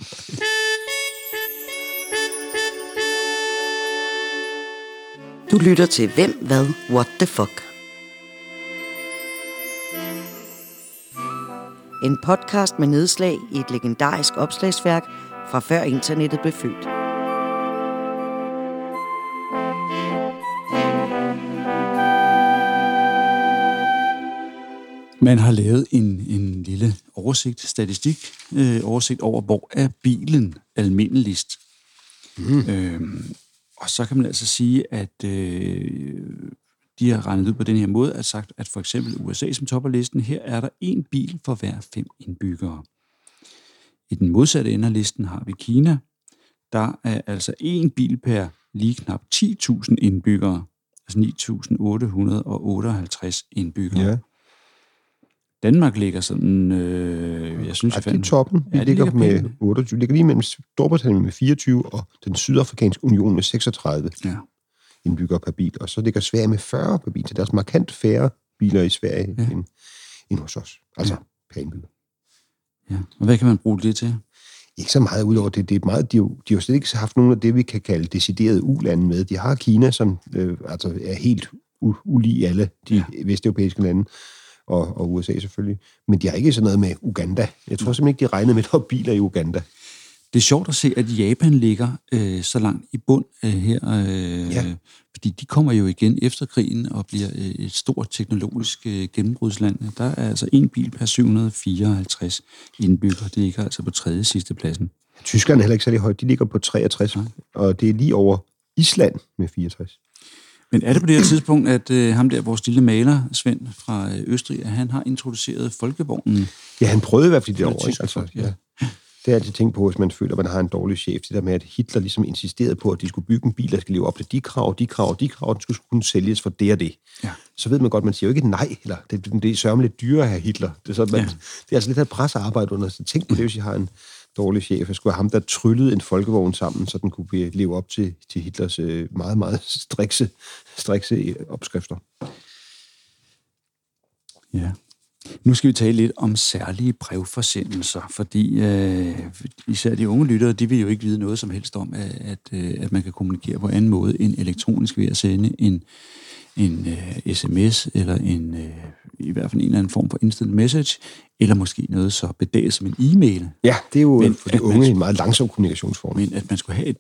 Du lytter til Hvem, Hvad, What the Fuck. En podcast med nedslag i et legendarisk opslagsværk fra før internettet blev født. Man har lavet en, en lille oversigt, statistik, øh, oversigt over, hvor er bilen almindeligst. Mm. Øhm, og så kan man altså sige, at øh, de har regnet ud på den her måde, at sagt, at for eksempel USA, som topper listen, her er der en bil for hver fem indbyggere. I den modsatte ende af listen har vi Kina. Der er altså en bil per lige knap 10.000 indbyggere. Altså 9.858 indbyggere. ja. Danmark ligger sådan, øh, jeg synes, Ej, jeg det er fandt... toppen. Vi Ja, ligger ligger med pænt. 28. Vi ligger lige mellem Storbritannien med 24 og den sydafrikanske union med 36 Ja. Indbyggere per bil. Og så ligger Sverige med 40 per bil. Så der er også markant færre biler i Sverige Ja. end, end hos os. Altså Ja. per indbygger. ja. Og hvad kan man bruge det til? Ikke så meget udover det. det er meget, de, de har jo slet ikke haft nogen af det, vi kan kalde deciderede ulande med. De har Kina, som øh, altså er helt u- ulig alle de ja. vesteuropæiske lande, og, og USA selvfølgelig. Men de har ikke sådan noget med Uganda. Jeg tror simpelthen ikke, de regnede med, at der var biler i Uganda. Det er sjovt at se, at Japan ligger øh, så langt i bund øh, her, øh, Ja. fordi de kommer jo igen efter krigen og bliver øh, et stort teknologisk øh, gennembrudsland. Der er altså en bil per 754 indbyggere. Det ligger altså på tredje sidste pladsen. Tyskerne er heller ikke særlig højt. De ligger på 63, Nej. og det er lige over Island med 64. Men er det på det her tidspunkt, at øh, ham der, vores lille maler, Svend fra øh, Østrig, at han har introduceret folkevognen? Ja, han prøvede i hvert fald det er over. Ikke? Altså, ja. Det har jeg altid tænkt på, hvis man føler, at man har en dårlig chef. Det der med, at Hitler ligesom insisterede på, at de skulle bygge en bil, der skal leve op til de krav, de krav, de krav, den skulle kunne sælges for det og det. Ja. Så ved man godt, man siger jo ikke nej, eller det, det er sørme lidt dyrere her Hitler. Det er, så, man, Ja. det er altså lidt af pressearbejde under. Så tænk på det, hvis jeg har en dårlig chef. Jeg skulle have ham, der tryllede en folkevogn sammen, så den kunne leve op til, til Hitlers øh, meget, meget strikse, strikse øh, opskrifter. Ja. Nu skal vi tale lidt om særlige brevforsendelser, fordi øh, især de unge lyttere, de vil jo ikke vide noget som helst om, at, at, øh, at man kan kommunikere på anden måde end elektronisk ved at sende en, en øh, sms eller en, øh, i hvert fald en eller anden form for instant message, eller måske noget så bedaget som en e-mail. Ja, det er jo Men for de at man- unge en meget langsom kommunikationsform. Men at man skulle have et,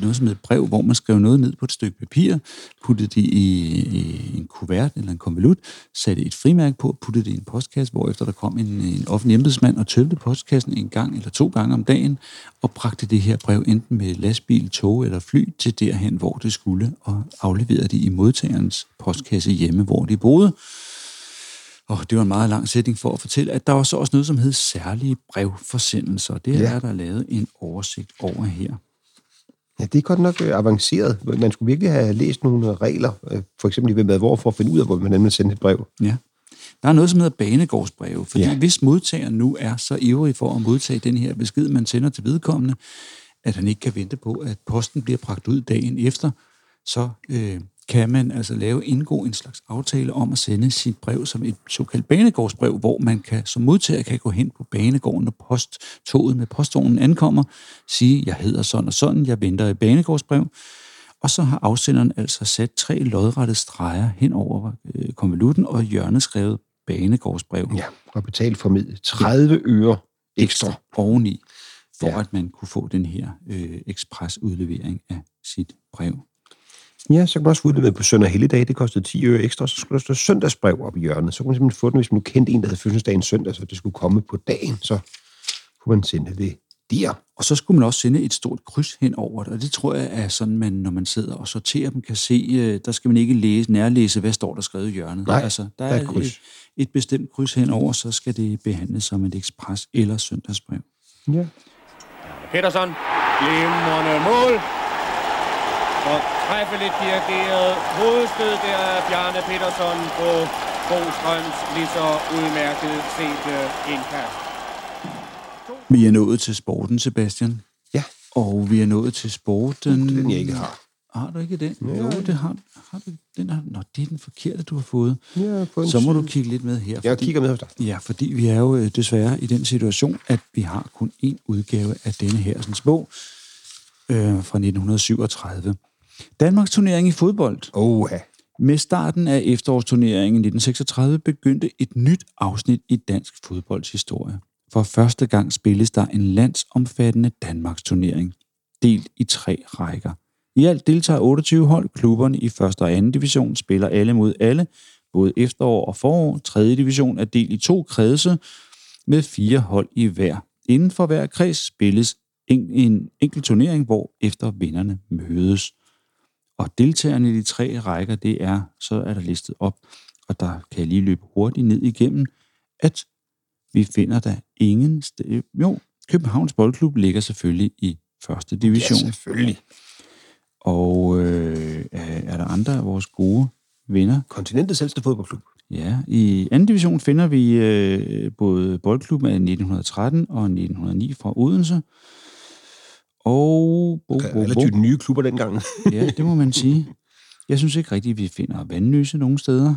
noget som et brev, hvor man skrev noget ned på et stykke papir, puttede det i, i en kuvert eller en konvolut, satte et frimærke på, puttede det i en postkasse, hvorefter der kom en, en offentlig embedsmand og tømte postkassen en gang eller to gange om dagen, og bragte det her brev enten med lastbil, tog eller fly til derhen, hvor det skulle, og afleverede det i modtagerens postkasse hjemme, hvor de boede. Og det var en meget lang sætning for at fortælle, at der var så også noget, som hed særlige brevforsendelser. Det Ja. er der lavet en oversigt over her. Ja, det er godt nok øh, avanceret. Man skulle virkelig have læst nogle regler, øh, for eksempel i Hvem hvor, for at finde ud af, hvordan man sender et brev. Ja. Der er noget, som hedder banegårdsbreve, fordi. Ja. hvis modtageren nu er så ivrig for at modtage den her besked, man sender til vedkommende, at han ikke kan vente på, at posten bliver bragt ud dagen efter, så øh, kan man altså lave indgå en slags aftale om at sende sit brev som et såkaldt banegårdsbrev, hvor man kan som modtager kan gå hen på banegården, når posttoget med postvognen ankommer, sige, jeg hedder sådan og sådan, jeg venter et banegårdsbrev, og så har afsenderen altså sat tre lodrette streger hen over øh, konvolutten og hjørnet skrevet banegårdsbrev. Ja, og betalt for med 30 øre ekstra. oveni, for Ja. at man kunne få den her øh, ekspresudlevering af sit brev. Ja, så kan man også få med på søndag helligdag. Det kostede 10 øre ekstra. Så skulle der stå søndagsbrev op i hjørnet. Så kunne man simpelthen få den, hvis man nu kendte en, der havde fødselsdag en søndag, så det skulle komme på dagen. Så kunne man sende det der. Og så skulle man også sende et stort kryds hen over det, og det tror jeg er sådan, man, når man sidder og sorterer dem, kan se, øh, der skal man ikke læse, nærlæse, hvad står der skrevet i hjørnet. Nej, altså, der, der er er et kryds. et, et bestemt kryds henover, så skal det behandles som et ekspres- eller søndagsbrev. Ja. Petersen, glimrende mål. Og træffeligt dirigeret hovedstød der af Bjarne Petersen på Bostrøms lige så udmærket set øh, indkast. Vi er nået til sporten, Sebastian. Ja. Og vi er nået til sporten... Det er den, jeg ikke har. Har du ikke den? Nej. Jo, det har, har du. Den har, nå, det er den forkerte, du har fået. Ja, Så må du kigge lidt med her. Jeg kigger med hos dig. Ja, fordi vi er jo øh, desværre i den situation, at vi har kun én udgave af denne her sådan, bog øh, fra 1937. Danmarks turnering i fodbold. Oha. Med starten af efterårsturneringen i 1936 begyndte et nyt afsnit i dansk fodbolds historie. For første gang spilles der en landsomfattende Danmarks turnering, delt i tre rækker. I alt deltager 28 hold. Klubberne i første og anden division spiller alle mod alle, både efterår og forår. Tredje division er delt i to kredse med fire hold i hver. Inden for hver kreds spilles en, en enkelt turnering, hvor efter vinderne mødes. Og deltagerne i de tre rækker, det er, så er der listet op, og der kan jeg lige løbe hurtigt ned igennem, at vi finder der ingen sted. Jo, Københavns Boldklub ligger selvfølgelig i første division. Ja, selvfølgelig. og øh, er er der andre af vores gode venner? Kontinentets ældste fodboldklub. Ja, i anden division finder vi øh, både Boldklubben af 1913 og 1909 fra Odense. Og... Bo, Okay, relativt nye klubber dengang. (laughs) Ja, det må man sige. Jeg synes ikke rigtigt, at vi finder vandløse nogen steder.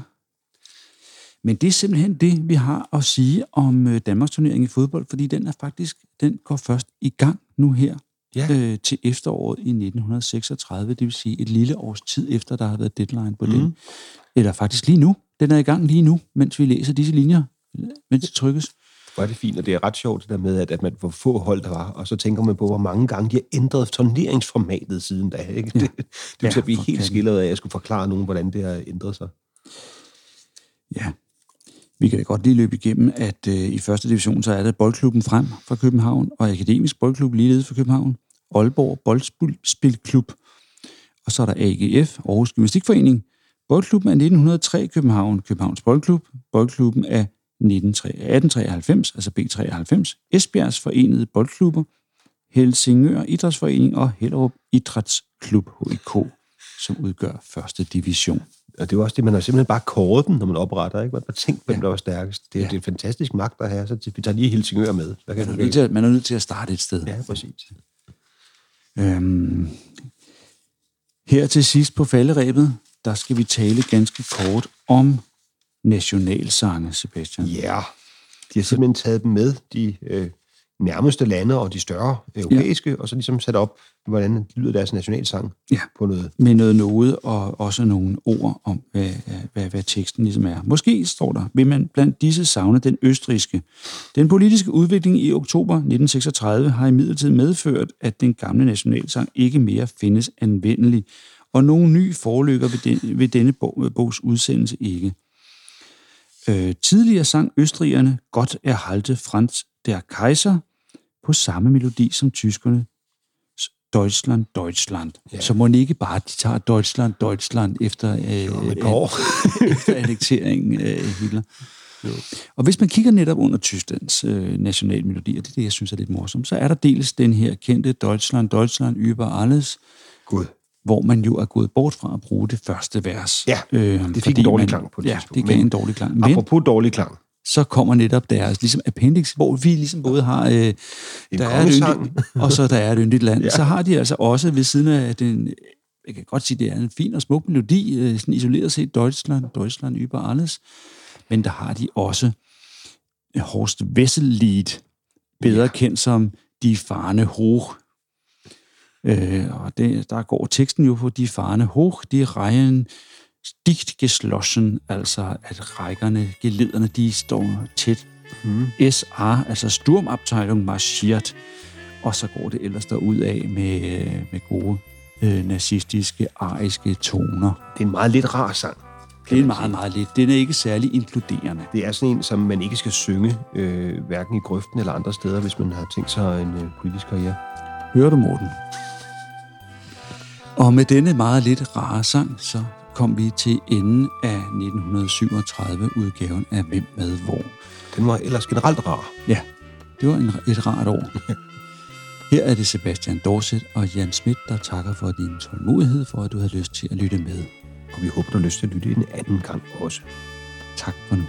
Men det er simpelthen det, vi har at sige om øh, Danmarks turnering i fodbold, fordi den er faktisk, den går først i gang nu her Ja. øh, til efteråret i 1936, det vil sige et lille års tid efter, der har været deadline på mm. den. Eller faktisk lige nu. Den er i gang lige nu, mens vi læser disse linjer, mens det trykkes. Hvor er det fint, og det er ret sjovt det der med, at, at man hvor få hold der var, og så tænker man på, hvor mange gange de har ændret turneringsformatet siden da. Ikke? Ja. (laughs) Det, det Ja, ja, vi for helt skilleret af, at jeg skulle forklare nogen, hvordan det har ændret sig. Ja, vi kan da godt lige løbe igennem, at øh, i første division, så er der Boldklubben Frem fra København, og Akademisk Boldklub ligeledes fra København, Aalborg Boldspilklub, og så er der AGF, Aarhus Gymnastikforening, Boldklubben af 1903 København, Københavns Boldklub, Boldklubben af 1893, altså B93, Esbjergs Forenede Boldklubber, Helsingør Idrætsforening og Hellerup Idrætsklub HIK, som udgør første division. Og det er jo også det, man har simpelthen bare kåret den, når man opretter. Ikke? Man har tænkt, hvem Ja. der var stærkest. Det er, Ja. det er et fantastisk magt at have, så vi tager lige Helsingør med. Hvad kan Man er, nødt til, at- man er nødt til at starte et sted. Ja, præcis. Øhm, her til sidst på falderæbet, der skal vi tale ganske kort om nationalsange, Sebastian. Ja, de har simpelthen taget dem med, de øh, nærmeste lande og de større europæiske, ja. og så ligesom sat op, hvordan lyder deres nationalsang Ja. på noget. Med noget noget og også nogle ord om, hvad, hvad, hvad teksten ligesom er. Måske står der, vil man blandt disse savne den østriske. Den politiske udvikling i oktober 1936 har imidlertid medført, at den gamle nationalsang ikke mere findes anvendelig, og nogen ny forlykker ved, den, ved denne bog, bogs udsendelse ikke. Øh, tidligere sang østrigerne Godt er halte Franz der Kaiser på samme melodi som tyskerne Deutschland, Deutschland. Ja. Så må ikke bare, de tager Deutschland, Deutschland efter, øh, et år. (laughs) efter annekteringen af Hitler. Jo. Og hvis man kigger netop under Tysklands øh, nationalmelodi, og det er det, jeg synes er lidt morsomt, så er der dels den her kendte Deutschland, Deutschland über alles, Gud. Hvor man jo er gået bort fra at bruge det første vers. Ja, øh, det fik en dårlig man, klang på et Ja, det gav Men en dårlig klang. Men Apropos dårlig klang. så kommer netop deres ligesom appendix, hvor vi ligesom både har, øh, der er et yndigt, (laughs) og så der er et yndigt land. ja. Så har de altså også ved siden af den jeg kan godt sige, det er en fin og smuk melodi, øh, sådan isoleret set Deutschland, Deutschland über alles. Men der har de også Horst Wessel-lied, bedre ja. kendt som Die Fahne hoch. Øh, og det, der går teksten jo på Die Fahne hoch, de rejen dicht geschlossen, altså at rækkerne, gelederne, de står tæt. Mm. SA, altså Sturmabteilung marschiert, og så går det ellers derud af med, med gode øh, nazistiske, ariske toner. Det er en meget lidt rar sang. Det er meget, meget lidt. Den er ikke særlig inkluderende. Det er sådan en, som man ikke skal synge, øh, hverken i grøften eller andre steder, hvis man har tænkt sig en øh, politisk karriere. Hører du, Morten? Og med denne meget lidt rare sang, så kom vi til enden af 1937-udgaven af Hvem med hvor. Den var ellers generelt rar. Ja, det var en, et rart år. Her er det Sebastian Dorset og Jan Schmidt, der takker for din tålmodighed, for at du havde lyst til at lytte med. Og vi håber, du har lyst til at lytte en anden gang også. Tak for nu.